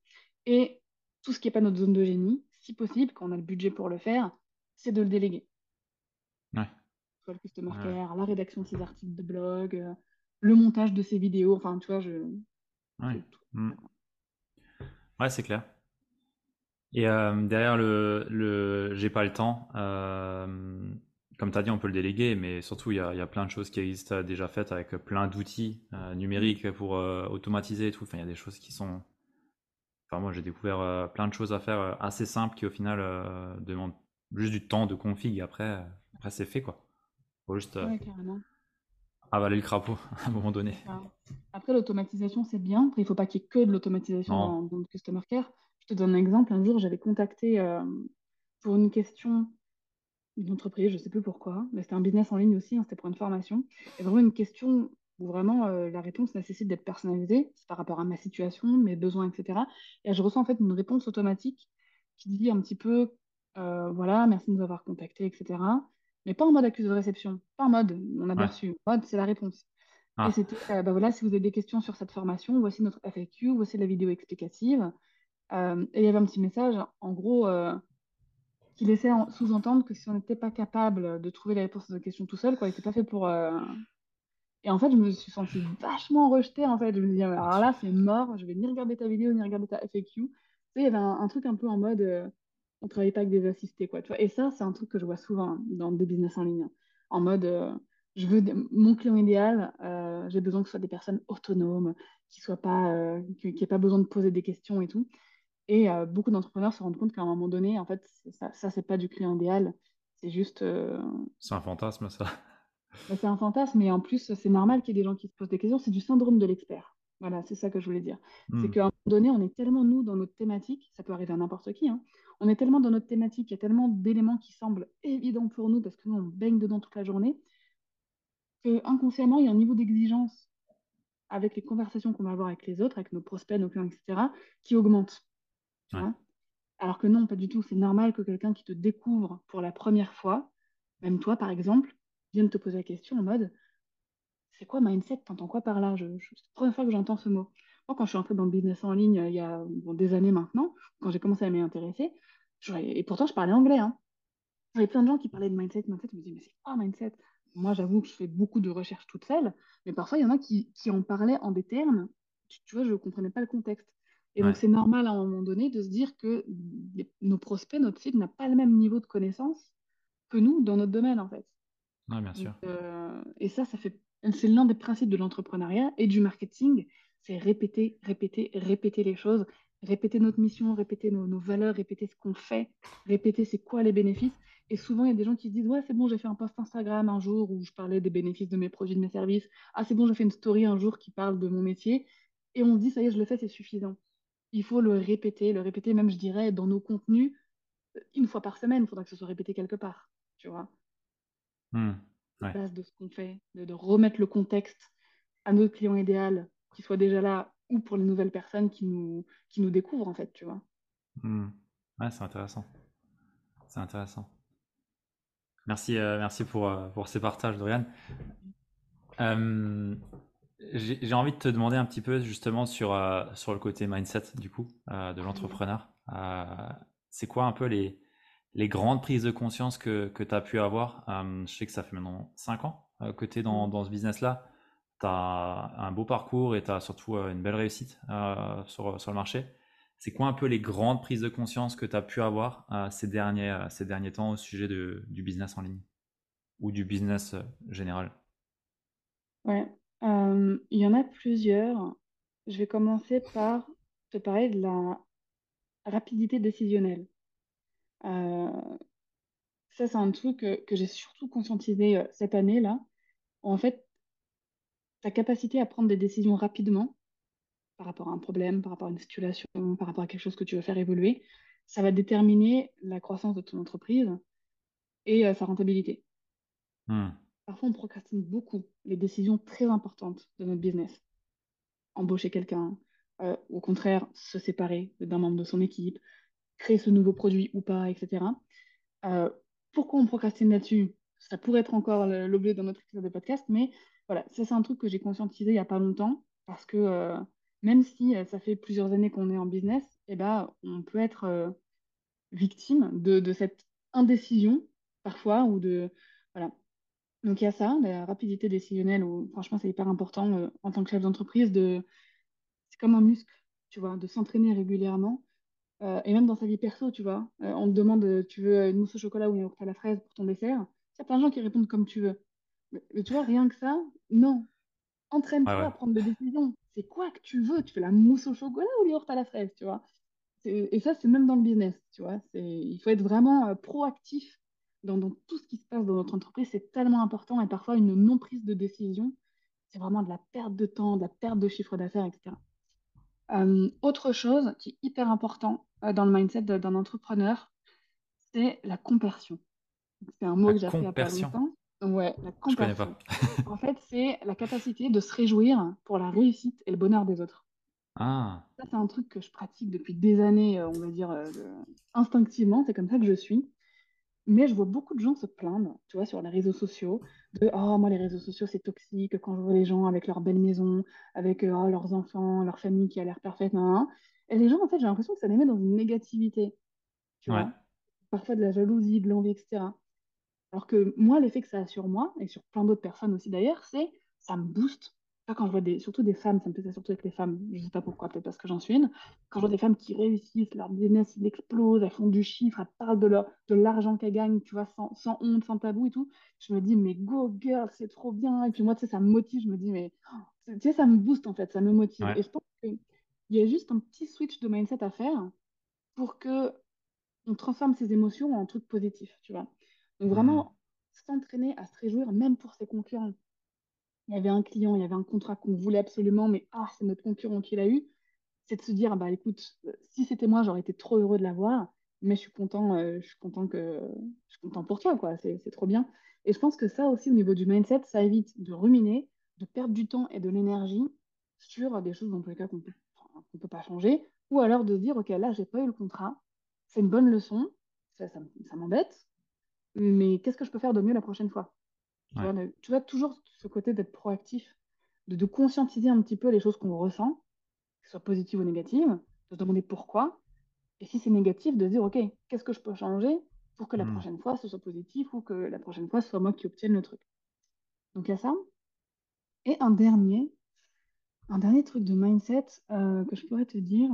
Et tout ce qui n'est pas notre zone de génie, si possible, quand on a le budget pour le faire, c'est de le déléguer. Ouais. Soit le customer care, la rédaction de ses articles de blog, euh, le montage de ses vidéos, enfin, tu vois, je... Ouais. Ouais, c'est clair. Et euh, derrière le, le j'ai pas le temps, euh, comme tu as dit, on peut le déléguer, mais surtout, il y a, y a, plein de choses qui existent déjà faites avec plein d'outils numériques pour automatiser et tout. Enfin, il y a des choses qui sont. Enfin, moi, j'ai découvert plein de choses à faire assez simples qui, au final, demandent juste du temps de config. Après, après c'est fait, quoi. Faut juste avaler le crapaud à un moment donné. Après, l'automatisation, c'est bien. il ne faut pas qu'il y ait que de l'automatisation dans, le Customer Care. Je te donne un exemple. Un jour, j'avais contacté euh, pour une question une entreprise, je ne sais plus pourquoi, mais c'était un business en ligne aussi, hein, c'était pour une formation. Et vraiment une question où vraiment euh, la réponse nécessite d'être personnalisée, c'est par rapport à ma situation, mes besoins, etc. Et je reçois en fait une réponse automatique qui dit un petit peu, euh, voilà, merci de nous avoir contactés, etc mais pas en mode accusé de réception, pas en mode on a bien reçu, en mode c'est la réponse. Ah. Et c'était, euh, bah voilà, si vous avez des questions sur cette formation, voici notre FAQ, voici la vidéo explicative. Euh, et il y avait un petit message, en gros, euh, qui laissait sous-entendre que si on n'était pas capable de trouver la réponse à nos questions tout seul, quoi, il n'était pas fait pour. Et en fait, je me suis sentie vachement rejetée. En fait, je me disais, alors là, c'est mort, je vais ni regarder ta vidéo, ni regarder ta FAQ. Tu sais, il y avait un, un truc un peu en mode on travaille pas avec des assistés, quoi. Tu vois et ça, c'est un truc que je vois souvent dans des business en ligne. En mode, euh, je veux mon client idéal, euh, j'ai besoin que ce soit des personnes autonomes, qui soient pas, euh, qui pas besoin de poser des questions et tout. Et beaucoup d'entrepreneurs se rendent compte qu'à un moment donné, en fait, ça, ça c'est pas du client idéal. C'est juste. C'est un fantasme, ça. Bah, c'est un fantasme, mais en plus, c'est normal qu'il y ait des gens qui se posent des questions. C'est du syndrome de l'expert. Voilà, c'est ça que je voulais dire. C'est hmm. qu'à un moment donné, on est tellement, nous, dans notre thématique, ça peut arriver à n'importe qui, hein, on est tellement dans notre thématique, il y a tellement d'éléments qui semblent évidents pour nous parce que nous, on baigne dedans toute la journée, que inconsciemment, il y a un niveau d'exigence avec les conversations qu'on va avoir avec les autres, avec nos prospects, nos clients, etc., qui augmente. Alors que non, pas du tout. C'est normal que quelqu'un qui te découvre pour la première fois, même toi par exemple, vienne te poser la question en mode c'est quoi mindset? T'entends quoi par là? Je, C'est la première fois que j'entends ce mot. Moi, quand je suis entrée dans le business en ligne il y a des années maintenant, quand j'ai commencé à m'y intéresser, et pourtant je parlais anglais. Hein. J'avais plein de gens qui parlaient de mindset, mindset, je me disais, mais c'est quoi mindset? Moi, j'avoue que je fais beaucoup de recherches toute seule, mais parfois, il y en a qui, qui en parlaient en des termes, tu, vois, je ne comprenais pas le contexte. Et donc, c'est normal à un moment donné de se dire que nos prospects, notre site n'a pas le même niveau de connaissance que nous dans notre domaine, en fait. Oui, bien sûr. Euh, et ça, ça fait c'est l'un des principes de l'entrepreneuriat et du marketing, c'est répéter, répéter, répéter les choses, répéter notre mission, répéter nos, valeurs, répéter ce qu'on fait, répéter c'est quoi les bénéfices. Et souvent, il y a des gens qui se disent Ouais, c'est bon, j'ai fait un post Instagram un jour où je parlais des bénéfices de mes produits, de mes services. Ah, c'est bon, j'ai fait une story un jour qui parle de mon métier. Et on se dit Ça y est, je le fais, c'est suffisant. Il faut le répéter, le répéter, même, je dirais, dans nos contenus, une fois par semaine. Il faudra que ce soit répété quelque part. Tu vois base de ce qu'on fait, de, remettre le contexte à notre client idéal, qui soit déjà là, ou pour les nouvelles personnes qui nous, qui nous découvrent, en fait, tu vois. Hmm. Ouais, c'est intéressant. C'est intéressant. Merci, euh, merci pour, euh, pour ces partages, Dorian. Euh, j'ai envie de te demander un petit peu justement sur, sur le côté mindset du coup de l'entrepreneur. c'est quoi un peu les, les grandes prises de conscience que, que tu as pu avoir. Euh, je sais que ça fait maintenant 5 ans euh, que tu es dans, dans ce business-là. Tu as un beau parcours et tu as surtout euh, une belle réussite sur, sur le marché. C'est quoi un peu les grandes prises de conscience que tu as pu avoir ces, derniers, ces derniers temps au sujet de, du business en ligne? Ou du business général? Ouais, il y en a plusieurs. Je vais commencer par te parler de la rapidité décisionnelle. Ça, c'est un truc que, que j'ai surtout conscientisé cette année-là. En fait, ta capacité à prendre des décisions rapidement par rapport à un problème, par rapport à une situation, par rapport à quelque chose que tu veux faire évoluer, ça va déterminer la croissance de ton entreprise et sa rentabilité. Hmm. Parfois, on procrastine beaucoup les décisions très importantes de notre business. Embaucher quelqu'un, euh, au contraire, se séparer d'un membre de son équipe, créer ce nouveau produit ou pas, etc. Euh, pourquoi on procrastine là-dessus? Ça pourrait être encore l'objet d'un autre épisode de podcast, mais voilà, ça c'est un truc que j'ai conscientisé il n'y a pas longtemps, parce que euh, même si ça fait plusieurs années qu'on est en business, eh ben, on peut être victime de, cette indécision parfois, ou de... Voilà, donc il y a ça, la rapidité décisionnelle, où franchement c'est hyper important euh, en tant que chef d'entreprise de... C'est comme un muscle, tu vois, de s'entraîner régulièrement. Euh, et même dans sa vie perso, tu vois. Euh, on te demande, tu veux une mousse au chocolat ou une yaourt à la fraise pour ton dessert. Il y a plein de gens qui répondent comme tu veux. Mais, tu vois, rien que ça, non. Entraîne-toi à prendre des décisions. C'est quoi que tu veux? Tu fais la mousse au chocolat ou yaourt à la fraise, tu vois? Et ça, c'est même dans le business, tu vois. Il faut être vraiment proactif dans, tout ce qui se passe dans notre entreprise, c'est tellement important et parfois une non-prise de décision, c'est vraiment de la perte de temps, de la perte de chiffre d'affaires, etc. Euh, autre chose qui est hyper important euh, dans le mindset d'un entrepreneur, c'est la compersion. C'est un mot que j'ai appris à pas longtemps. Ouais, la compersion. en fait, c'est la capacité de se réjouir pour la réussite et le bonheur des autres. Ah. Ça, c'est un truc que je pratique depuis des années, euh, on va dire, instinctivement. C'est comme ça que je suis. Mais je vois beaucoup de gens se plaindre, tu vois, sur les réseaux sociaux, de oh, moi, les réseaux sociaux, c'est toxique quand je vois les gens avec leur belle maison, avec euh, oh, leurs enfants, leur famille qui a l'air parfaite. Et les gens, en fait, j'ai l'impression que ça les met dans une négativité, tu vois. Parfois de la jalousie, de l'envie, etc. Alors que moi, l'effet que ça a sur moi, et sur plein d'autres personnes aussi d'ailleurs, c'est ça me booste quand je vois des, surtout des femmes, ça me fait ça surtout avec les femmes, je sais pas pourquoi, peut-être parce que j'en suis une, quand je vois des femmes qui réussissent, leur business, il explose, elles font du chiffre, elles parlent de, leur, de l'argent qu'elles gagnent, tu vois, sans, sans, honte, sans tabou et tout, je me dis, mais go girl, c'est trop bien. Et puis moi, tu sais, ça me motive, je me dis, mais tu sais, ça me booste en fait, ça me motive. Et je pense qu'il y a juste un petit switch de mindset à faire pour que on transforme ses émotions en trucs positifs, tu vois. Donc vraiment, mmh. s'entraîner à se réjouir, même pour ses concurrents il y avait un client, il y avait un contrat qu'on voulait absolument, mais ah, c'est notre concurrent qui l'a eu, c'est de se dire, bah écoute, euh, si c'était moi, j'aurais été trop heureux de l'avoir, mais je suis content, euh, je suis content que, je suis content pour toi, quoi, c'est trop bien. Et je pense que ça aussi, au niveau du mindset, ça évite de ruminer, de perdre du temps et de l'énergie sur des choses dans tous les cas qu'on ne peut pas changer, ou alors de se dire, ok, là, j'ai pas eu le contrat, c'est une bonne leçon, ça, ça m'embête, mais qu'est-ce que je peux faire de mieux la prochaine fois? Tu, vois, toujours ce côté d'être proactif, de, conscientiser un petit peu les choses qu'on ressent, que ce soit positives ou négatives, de se demander pourquoi. Et si c'est négatif, de se dire, OK, qu'est-ce que je peux changer pour que la hmm. prochaine fois, ce soit positif ou que la prochaine fois, ce soit moi qui obtienne le truc? Donc, il y a ça. Et un dernier, un dernier truc de mindset euh, que je pourrais te dire.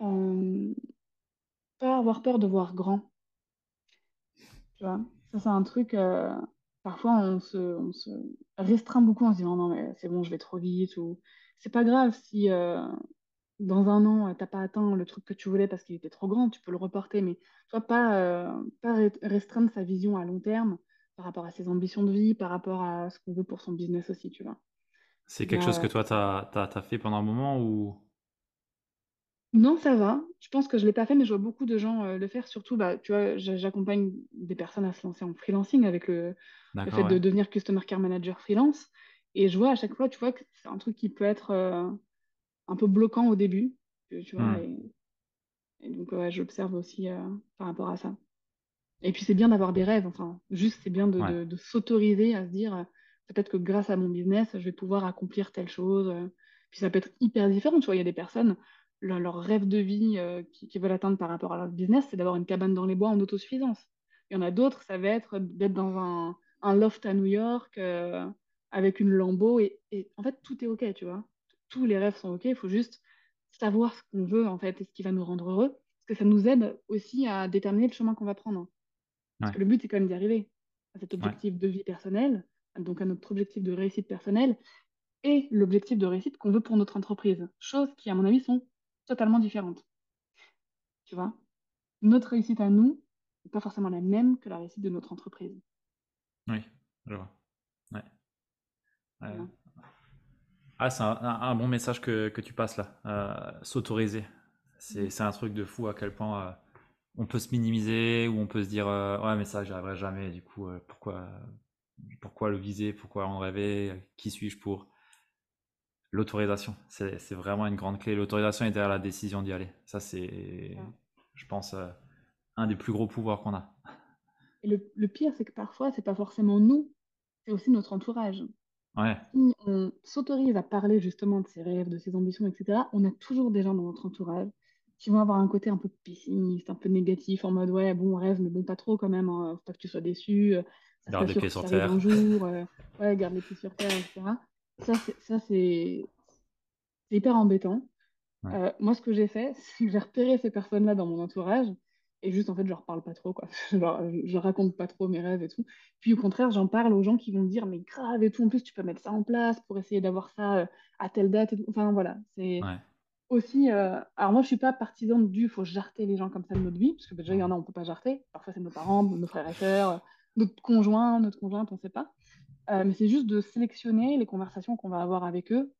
Euh, pas avoir peur de voir grand. Tu vois ça, c'est un truc, euh, parfois on se, on se restreint beaucoup en se disant non, mais c'est bon, je vais trop vite. Ou c'est pas grave si dans un an, t'as pas atteint le truc que tu voulais parce qu'il était trop grand, tu peux le reporter. Mais tu vois, pas, pas restreindre sa vision à long terme par rapport à ses ambitions de vie, par rapport à ce qu'on veut pour son business aussi, tu vois. C'est quelque chose que toi, tu as, fait pendant un moment ou? Non, ça va. Je pense que je ne l'ai pas fait, mais je vois beaucoup de gens euh, le faire. Surtout, bah, tu vois, j'accompagne des personnes à se lancer en freelancing avec le, fait de devenir Customer Care Manager freelance. Et je vois à chaque fois, tu vois, que c'est un truc qui peut être euh, un peu bloquant au début. Tu vois, hmm. et, donc, ouais, j'observe aussi euh, par rapport à ça. Et puis, c'est bien d'avoir des rêves. Enfin, juste, c'est bien de, de s'autoriser à se dire, peut-être que grâce à mon business, je vais pouvoir accomplir telle chose. Puis, ça peut être hyper différent. Tu vois, il y a des personnes leur, rêve de vie euh, qu'ils veulent atteindre par rapport à leur business, c'est d'avoir une cabane dans les bois en autosuffisance. Il y en a d'autres, ça va être d'être dans un, un, loft à New York euh, avec une Lambo. Et, et, en fait, tout est OK, tu vois. Tous les rêves sont OK. Il faut juste savoir ce qu'on veut, en fait, et ce qui va nous rendre heureux. Parce que ça nous aide aussi à déterminer le chemin qu'on va prendre. Parce que le but, c'est quand même d'y arriver à cet objectif de vie personnelle, donc à notre objectif de réussite personnelle, et l'objectif de réussite qu'on veut pour notre entreprise. Choses qui, à mon avis, sont totalement différentes. Tu vois? Notre réussite à nous n'est pas forcément la même que la réussite de notre entreprise. Oui, je vois. Ouais. Ah, c'est un, bon message que, que tu passes là. Euh, s'autoriser. Mm. C'est un truc de fou à quel point euh, on peut se minimiser ou on peut se dire euh, Ouais, mais ça, j'y arriverai jamais. Du coup, pourquoi, pourquoi le viser Pourquoi en rêver Qui suis-je pour L'autorisation, c'est vraiment une grande clé. L'autorisation est derrière la décision d'y aller. Ça, c'est, je pense, un des plus gros pouvoirs qu'on a. Et le, le pire, c'est que parfois, c'est pas forcément nous, c'est aussi notre entourage. Si on s'autorise à parler justement de ses rêves, de ses ambitions, etc., on a toujours des gens dans notre entourage qui vont avoir un côté un peu pessimiste, un peu négatif, en mode ouais, bon, rêve, mais bon, pas trop quand même, hein, faut pas que tu sois déçu, euh, ça garde les pieds sur terre. Jour, euh, ouais, garde les pieds sur terre, etc. Ça, c'est hyper embêtant. Euh, moi, ce que j'ai fait, c'est que j'ai repéré ces personnes-là dans mon entourage et juste, en fait, je leur parle pas trop, quoi. Genre, je raconte pas trop mes rêves et tout. Puis, au contraire, j'en parle aux gens qui vont me dire, mais grave et tout. En plus, tu peux mettre ça en place pour essayer d'avoir ça euh, à telle date et tout. Enfin, voilà. C'est aussi. Euh, alors, moi, je suis pas partisane du faut jarter les gens comme ça de notre vie, parce que déjà, il y en a, on peut pas jarter. Parfois, c'est nos parents, nos frères et sœurs, notre conjoint, notre conjointe, on sait pas. Euh, mais c'est juste de sélectionner les conversations qu'on va avoir avec eux,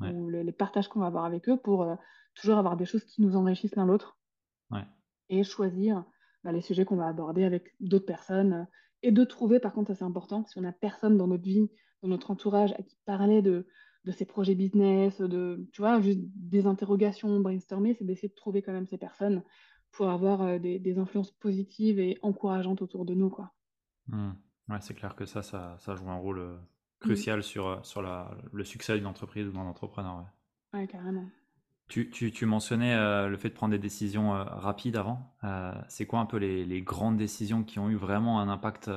ou les, partages qu'on va avoir avec eux, pour toujours avoir des choses qui nous enrichissent l'un l'autre. Ouais et choisir bah, les sujets qu'on va aborder avec d'autres personnes. Euh, et de trouver, par contre, ça c'est important, si on n'a personne dans notre vie, dans notre entourage, à qui parler de, de ses projets business, de, tu vois, juste des interrogations, brainstormer, c'est d'essayer de trouver quand même ces personnes pour avoir euh, des, des, influences positives et encourageantes autour de nous, quoi. Mmh. Ouais, c'est clair que ça, ça, ça, joue un rôle euh, crucial sur, sur la, le succès d'une entreprise ou d'un entrepreneur. Ouais. ouais, carrément. Tu, tu, mentionnais euh, le fait de prendre des décisions euh, rapides avant. Euh, c'est quoi un peu les, les, grandes décisions qui ont eu vraiment un impact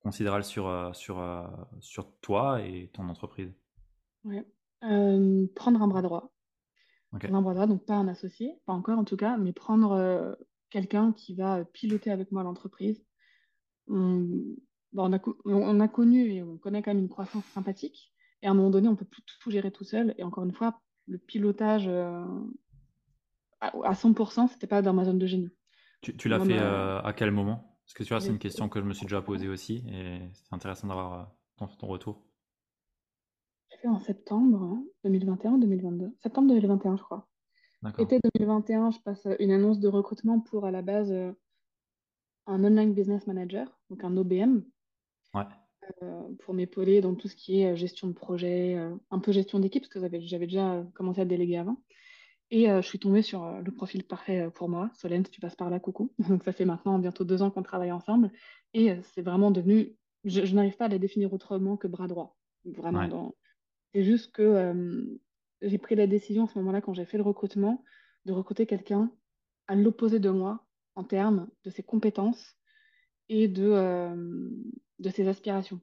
considérable sur, sur, sur toi et ton entreprise? Ouais. Prendre un bras droit. Prendre un bras droit, donc pas un associé, pas encore en tout cas, mais prendre quelqu'un qui va piloter avec moi l'entreprise. On, on, a, on, a, connu et on connaît quand même une croissance sympathique. Et à un moment donné, on peut plus tout gérer tout seul. Et encore une fois, le pilotage euh, à, 100%, c'était pas dans ma zone de génie. Tu, l'as fait euh, à quel moment? Parce que tu vois, c'est une question que je me suis déjà posée aussi et c'est intéressant d'avoir euh, ton, retour. Fait en septembre 2021-2022. Hein, septembre 2021, je crois. Été 2021, je passe une annonce de recrutement pour à la base un online business manager, donc un OBM. Ouais. Euh, pour m'épauler dans tout ce qui est euh, gestion de projet, euh, un peu gestion d'équipe, parce que j'avais déjà commencé à déléguer avant. Et je suis tombée sur le profil parfait pour moi. Solène, si tu passes par là, coucou. Donc ça fait maintenant bientôt deux ans qu'on travaille ensemble. Et c'est vraiment devenu, je, n'arrive pas à la définir autrement que bras droit. Vraiment. C'est juste que j'ai pris la décision à ce moment-là, quand j'ai fait le recrutement, de recruter quelqu'un à l'opposé de moi en termes de ses compétences et de, de ses aspirations.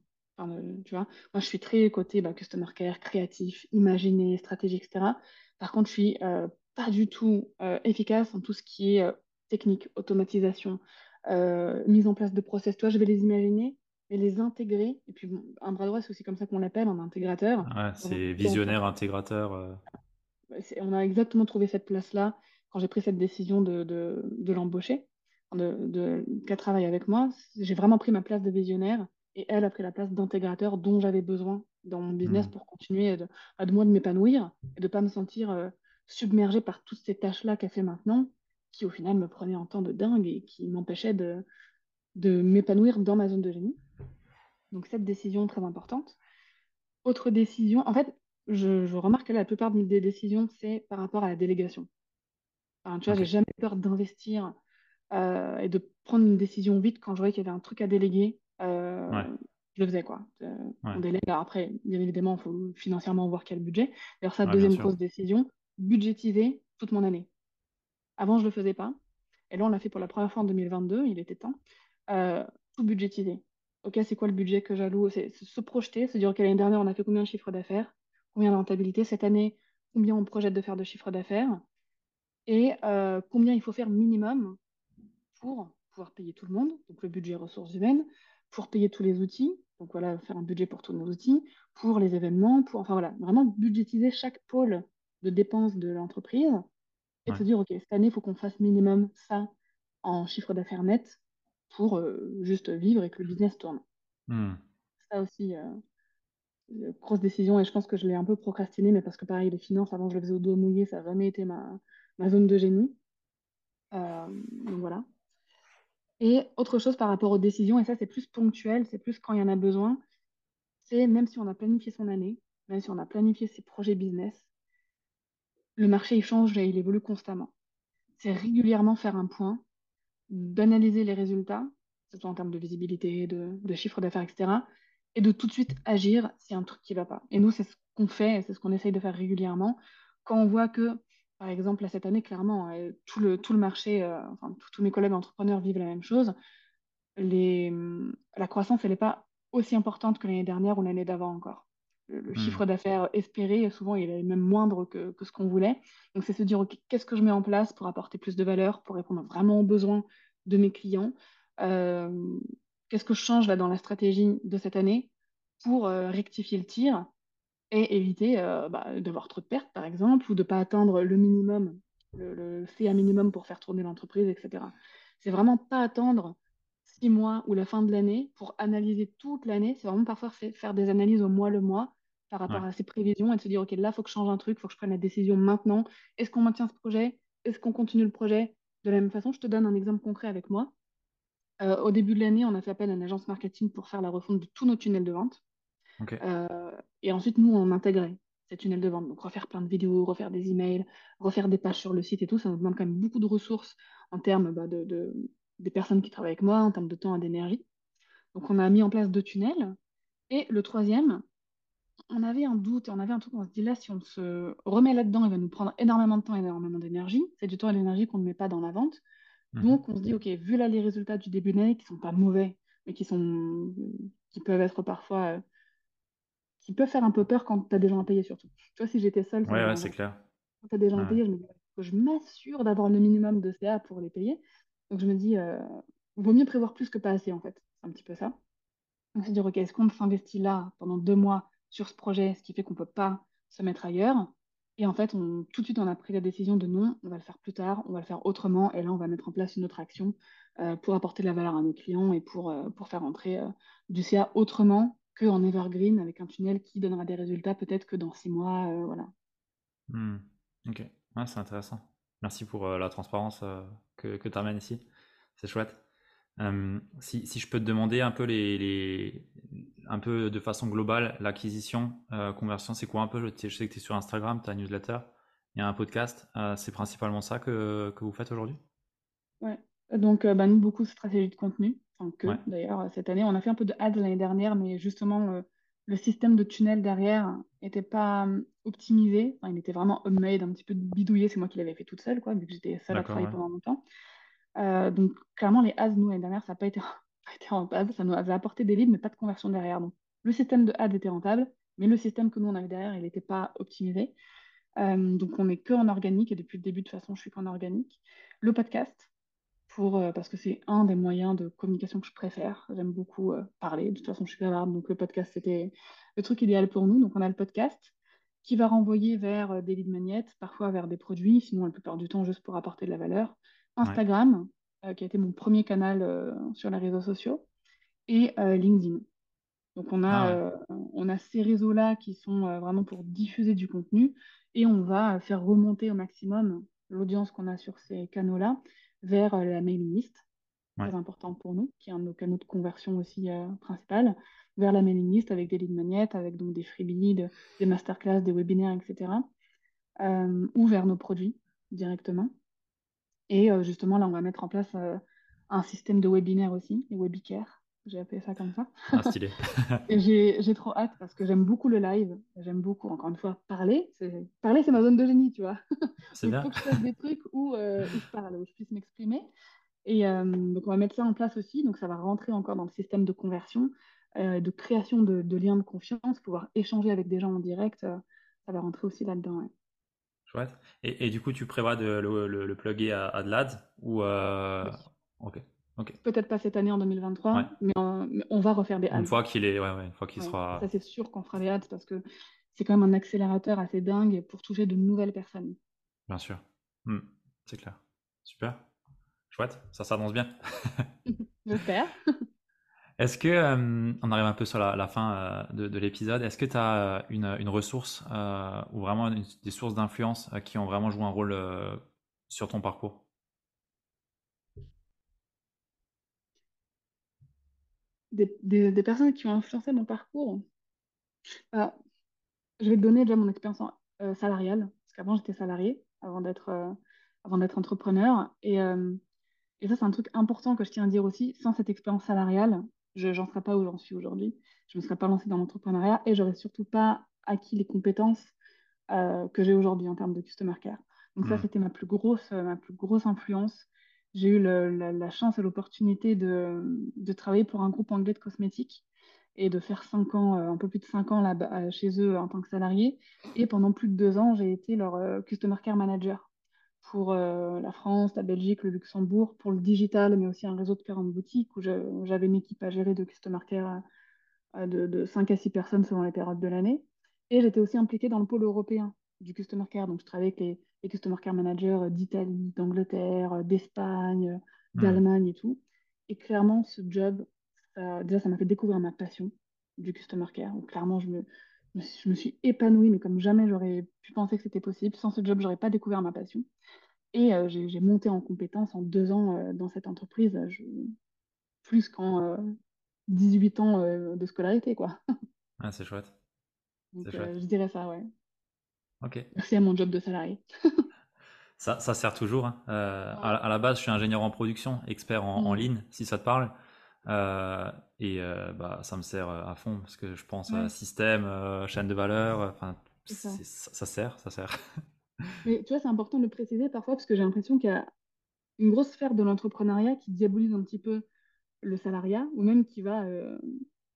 tu vois, moi, je suis très côté bah, customer care, créatif, imaginer, stratégie, etc. Par contre, je suis euh, pas du tout euh, efficace en tout ce qui est euh, technique, automatisation, mise en place de process. Toi, je vais les imaginer, et les intégrer. Et puis, un bras droit, c'est aussi comme ça qu'on l'appelle, un intégrateur. c'est visionnaire, intégrateur. On a exactement trouvé cette place-là quand j'ai pris cette décision de, de, de l'embaucher de, qu'elle travaille avec moi, j'ai vraiment pris ma place de visionnaire et elle a pris la place d'intégrateur dont j'avais besoin dans mon business hmm. pour continuer de, à de moi de m'épanouir et de ne pas me sentir euh, submergée par toutes ces tâches-là qu'elle fait maintenant, qui au final me prenaient un temps de dingue et qui m'empêchaient de, de m'épanouir dans ma zone de génie. Donc cette décision très importante. Autre décision, en fait, je, remarque que la plupart des décisions, c'est par rapport à la délégation. tu vois, j'ai jamais peur d'investir euh, et de prendre une décision vite quand je voyais qu'il y avait un truc à déléguer. Euh, je le faisais quoi. Euh, on délègue. après, bien évidemment, il faut financièrement voir quel budget. D'ailleurs, ça, deuxième grosse décision, budgétiser toute mon année. Avant, je le faisais pas. Et là, on l'a fait pour la première fois en 2022, il était temps. tout budgétiser. Ok, c'est quoi le budget que j'alloue? C'est se projeter, se dire, ok, l'année dernière, on a fait combien de chiffre d'affaires? Combien de rentabilité? Cette année, combien on projette de faire de chiffre d'affaires? Et combien il faut faire minimum pour pouvoir payer tout le monde, donc le budget ressources humaines, pour payer tous les outils, donc voilà, faire un budget pour tous nos outils, pour les événements, pour, enfin voilà, vraiment budgétiser chaque pôle de dépenses de l'entreprise et se dire, OK, cette année, il faut qu'on fasse minimum ça en chiffre d'affaires net pour euh, juste vivre et que le business tourne. Hmm. Ça aussi, euh, grosse décision, et je pense que je l'ai un peu procrastiné, mais parce que pareil, les finances, avant, je le faisais au dos mouillé, ça n'a jamais été ma, ma zone de génie. Euh, donc voilà. Et autre chose par rapport aux décisions, et ça c'est plus ponctuel, c'est plus quand il y en a besoin, c'est même si on a planifié son année, même si on a planifié ses projets business, le marché il change et il évolue constamment. C'est régulièrement faire un point, d'analyser les résultats, que ce soit en termes de visibilité, de, de chiffre d'affaires, etc., et de tout de suite agir s'il y a un truc qui ne va pas. Et nous, c'est ce qu'on fait, c'est ce qu'on essaye de faire régulièrement. Quand on voit que par exemple, cette année, clairement, euh, tout, le, marché, euh, enfin, tous mes collègues entrepreneurs vivent la même chose. La croissance, elle n'est pas aussi importante que l'année dernière ou l'année d'avant encore. Le, hmm. chiffre d'affaires espéré, souvent, il est même moindre que, que ce qu'on voulait. Donc, c'est se dire, OK, qu'est-ce que je mets en place pour apporter plus de valeur, pour répondre vraiment aux besoins de mes clients? Euh, Qu'est-ce que je change là dans la stratégie de cette année pour rectifier le tir et éviter euh, bah, d'avoir trop de pertes, par exemple, ou de ne pas atteindre le minimum, le, le fait minimum pour faire tourner l'entreprise, etc. C'est vraiment pas attendre six mois ou la fin de l'année pour analyser toute l'année. C'est vraiment parfois faire des analyses au mois le mois par rapport à ses prévisions et de se dire, OK, là, il faut que je change un truc, il faut que je prenne la décision maintenant. Est-ce qu'on maintient ce projet? Est-ce qu'on continue le projet? De la même façon, je te donne un exemple concret avec moi. Euh, au début de l'année, on a fait appel à une agence marketing pour faire la refonte de tous nos tunnels de vente. Euh, et ensuite, nous, on intégrait ces tunnels de vente. Donc, refaire plein de vidéos, refaire des emails, refaire des pages sur le site et tout. Ça nous demande quand même beaucoup de ressources en termes bah, de, des personnes qui travaillent avec moi, en termes de temps et d'énergie. Donc, on a mis en place deux tunnels. Et le troisième, on avait un doute, on avait un truc, on se dit là, si on se remet là-dedans, il va nous prendre énormément de temps et énormément d'énergie. C'est du temps et de l'énergie qu'on ne met pas dans la vente. Mhm. Donc, on se dit, OK, vu là les résultats du début d'année qui sont pas mauvais, mais qui, sont, qui peuvent être parfois euh, qui peut faire un peu peur quand tu as des gens à payer surtout. Tu vois, si j'étais seule, ouais, c'est clair. Quand tu as des gens à payer, je me dis, que je m'assure d'avoir le minimum de CA pour les payer. Donc je me dis, euh, vaut mieux prévoir plus que pas assez en fait. C'est un petit peu ça. Donc se dire, ok, est-ce qu'on s'investit là pendant deux mois sur ce projet, ce qui fait qu'on ne peut pas se mettre ailleurs? Et en fait, tout de suite, on a pris la décision de non, on va le faire plus tard, on va le faire autrement, et là, on va mettre en place une autre action euh, pour apporter de la valeur à nos clients et pour, euh, faire entrer du CA autrement qu'en evergreen avec un tunnel qui donnera des résultats peut-être que dans six mois. Euh, voilà. Hmm. Ok, c'est intéressant. Merci pour euh, la transparence euh, que, que tu amènes ici. C'est chouette. Si, si, je peux te demander un peu, les, les un peu de façon globale, l'acquisition, conversion, c'est quoi un peu? Je, sais que tu es sur Instagram, tu as newsletter, il y a un podcast. c'est principalement ça que, que vous faites aujourd'hui? Ouais, donc bah, nous, beaucoup de stratégie de contenu que d'ailleurs cette année. On a fait un peu de ads l'année dernière, mais justement euh, le système de tunnel derrière n'était pas euh, optimisé. il était vraiment homemade, un petit peu bidouillé. C'est moi qui l'avais fait toute seule, quoi, vu que j'étais seule à travailler pendant longtemps. Euh, donc clairement, les ads, nous, l'année dernière, ça n'a pas été, rentable. Ça nous avait apporté des leads, mais pas de conversion derrière. Donc le système de ads était rentable, mais le système que nous, on avait derrière, il n'était pas optimisé. donc on n'est que en organique, et depuis le début, de toute façon, je suis qu'en organique. Le podcast, euh, parce que c'est un des moyens de communication que je préfère. J'aime beaucoup euh, parler. De toute façon, je suis bavarde, donc le podcast, c'était le truc idéal pour nous. Donc, on a le podcast qui va renvoyer vers euh, des leads magnettes, parfois vers des produits, sinon la plupart du temps juste pour apporter de la valeur. Instagram, qui a été mon premier canal sur les réseaux sociaux, et LinkedIn. Donc on a, ah on a ces réseaux-là qui sont vraiment pour diffuser du contenu et on va faire remonter au maximum l'audience qu'on a sur ces canaux-là vers euh, la mailing list, très important pour nous, qui est un de nos canaux de conversion aussi euh, principal, vers la mailing list avec des leads magnets, avec donc des freebies, des masterclass, des webinaires, etc. Euh, ou vers nos produits directement. Et justement, là, on va mettre en place un système de webinaire aussi, les webicare. J'ai appelé ça comme ça. Ah, stylé. j'ai trop hâte parce que j'aime beaucoup le live. J'aime beaucoup, encore une fois, parler. Parler, c'est ma zone de génie, tu vois. C'est bien. Il faut que je fasse des trucs où, euh, où, je parle, où je puisse m'exprimer. Et euh, donc, on va mettre ça en place aussi. Donc, ça va rentrer encore dans le système de conversion, euh, de création de, de, liens de confiance, pouvoir échanger avec des gens en direct. ça va rentrer aussi là-dedans. Ouais. Chouette. Et, et, du coup, tu prévois de le, le, plugger à, à de l'AD ou Ok. Peut-être pas cette année en 2023, mais, on va refaire des ads. Une fois qu'il est, ouais, ouais, une fois qu'il sera. Ça c'est sûr qu'on fera des ads parce que c'est quand même un accélérateur assez dingue pour toucher de nouvelles personnes. Bien sûr, hmm, c'est clair. Super, chouette, ça s'annonce bien. J'espère. Est-ce que, euh, on arrive un peu sur la, fin euh, de, l'épisode, est-ce que tu as euh, une, ressource ou vraiment des sources d'influence qui ont vraiment joué un rôle sur ton parcours? Des, personnes qui ont influencé mon parcours bah, Je vais te donner déjà mon expérience salariale, parce qu'avant j'étais salariée, avant d'être avant d'être entrepreneur. Et, et ça, c'est un truc important que je tiens à dire aussi. Sans cette expérience salariale, je n'en serais pas où j'en suis aujourd'hui. Je ne me serais pas lancée dans l'entrepreneuriat et j'aurais surtout pas acquis les compétences euh, que j'ai aujourd'hui en termes de customer care. Donc ça, hmm. c'était ma plus grosse, euh, ma plus grosse influence. J'ai eu la, chance et l'opportunité de, travailler pour un groupe anglais de cosmétiques et de faire cinq ans, euh, un peu plus de cinq ans là chez eux en tant que salarié. Et pendant plus de deux ans, j'ai été leur customer care manager pour euh, la France, la Belgique, le Luxembourg, pour le digital, mais aussi un réseau de 40 boutiques où j'avais une équipe à gérer de customer care euh, de, de, 5 à 6 personnes selon les périodes de l'année. Et j'étais aussi impliquée dans le pôle européen du customer care. Donc, je travaillais avec les, customer care managers d'Italie, d'Angleterre, d'Espagne, hmm. d'Allemagne et tout. Et clairement, ce job, déjà, ça m'a fait découvrir ma passion du customer care. Donc, clairement, je me, je me suis épanouie, mais comme jamais j'aurais pu penser que c'était possible. Sans ce job, j'aurais pas découvert ma passion. Et euh, j'ai monté en compétence en deux ans euh, dans cette entreprise, je... plus qu'en 18 euh, ans de scolarité, quoi. ah, c'est chouette. je dirais ça, ouais. Ok. Merci à mon job de salarié. ça, ça sert toujours. Hein. À, la base, je suis ingénieur en production, expert en, mmh. ligne, si ça te parle. et bah, ça me sert à fond parce que je pense à système, chaîne de valeur, enfin, ça. ça. sert, ça sert. Mais tu vois, c'est important de le préciser parfois parce que j'ai l'impression qu'il y a une grosse sphère de l'entrepreneuriat qui diabolise un petit peu le salariat ou même qui va, euh,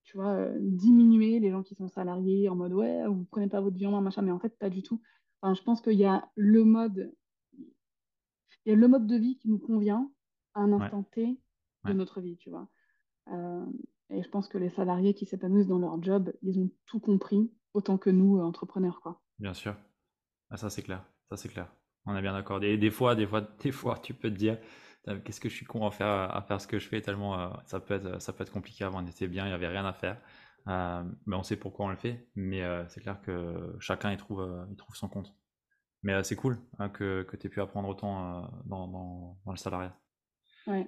tu vois, euh, diminuer les gens qui sont salariés en mode ouais, vous prenez pas votre vie en main, machin, mais en fait, pas du tout. Enfin, je pense qu'il y a le mode, il y a le mode de vie qui nous convient à un instant T de notre vie, tu vois. Euh, et je pense que les salariés qui s'épanouissent dans leur job, ils ont tout compris autant que nous, entrepreneurs, quoi. Bien sûr. Ah, ça, c'est clair. Ça, c'est clair. On est bien d'accord. Et des fois, des fois, des fois, tu peux te dire, qu'est-ce que je suis con à faire, à faire ce que je fais, tellement euh, ça, peut être, ça peut être compliqué. Avant, on était bien, il n'y avait rien à faire. Euh, mais on sait pourquoi on le fait. Mais euh, c'est clair que chacun y trouve, il trouve son compte. Mais c'est cool hein, que, que tu aies pu apprendre autant dans, dans, dans, le salariat. Ouais.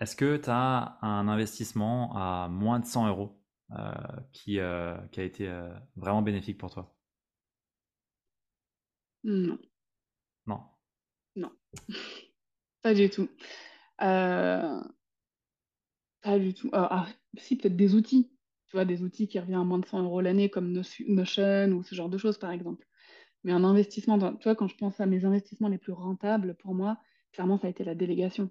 Est-ce que tu as un investissement à moins de 100 euros qui, qui a été vraiment bénéfique pour toi? Non. Non. Non. Pas du tout. Euh, pas du tout. Euh, ah, si, peut-être des outils. Tu vois, des outils qui reviennent à moins de 100 euros l'année, comme Notion ou ce genre de choses, par exemple. Mais un investissement, dans... tu vois, quand je pense à mes investissements les plus rentables, pour moi, clairement, ça a été la délégation.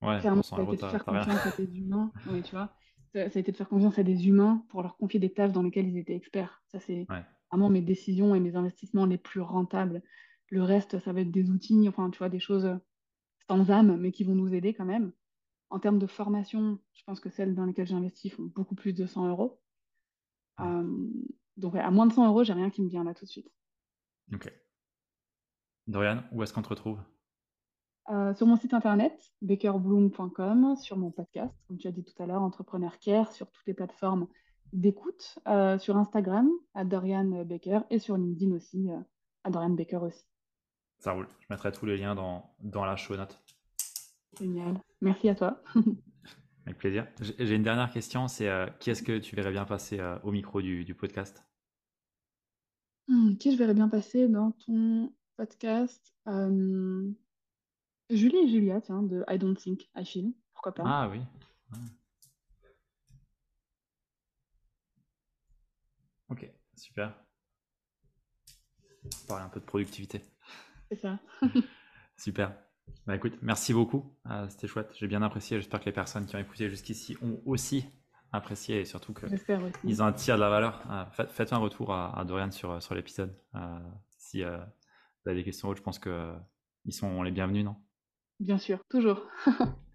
Ouais, clairement, ça a été de faire confiance à des humains. Oui, tu vois. Ça, a été de faire confiance à des humains pour leur confier des tâches dans lesquelles ils étaient experts. Ça, c'est vraiment mes décisions et mes investissements les plus rentables. Le reste, ça va être des outils, enfin, tu vois, des choses sans âme, mais qui vont nous aider quand même. En termes de formation, je pense que celles dans lesquelles j'ai investi font beaucoup plus de 100 euros. Euh, donc, à moins de 100 euros, j'ai rien qui me vient là tout de suite. Ok. Dorian, où est-ce qu'on te retrouve? Euh, Sur mon site internet, bakerbloom.com, sur mon podcast, comme tu as dit tout à l'heure, Entrepreneur Care, sur toutes les plateformes d'écoute euh, sur Instagram à Dorian Baker et sur LinkedIn aussi à Dorian Baker aussi. Ça roule. Je mettrai tous les liens dans, dans la show note. Génial. Merci à toi. Avec plaisir. J'ai une dernière question, c'est euh, qui est-ce que tu verrais bien passer au micro du, du podcast? Hmm, Qui je verrais bien passer dans ton podcast? Julie et Julia, tiens, de I Don't Think I Feel. Pourquoi pas? Ah oui. Ok, super. Parler un peu de productivité. C'est ça. super. Bah écoute, merci beaucoup. Euh, c'était chouette. J'ai bien apprécié. J'espère que les personnes qui ont écouté jusqu'ici ont aussi apprécié et surtout qu'ils ont un tir de la valeur. Euh, faites, un retour à, Dorian sur, sur l'épisode. Euh, si vous avez des questions autres, je pense qu'ils sont les bienvenus, non? Bien sûr, toujours.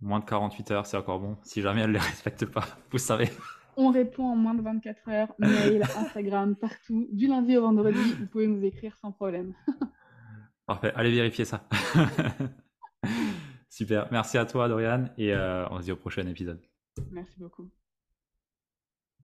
moins de 48 heures, c'est encore bon. Si jamais elle ne les respecte pas, vous savez. On répond en moins de 24 heures, mail, Instagram, partout. Du lundi au vendredi, vous pouvez nous écrire sans problème. Parfait, allez vérifier ça. Super, merci à toi Dorian et euh, on se dit au prochain épisode. Merci beaucoup.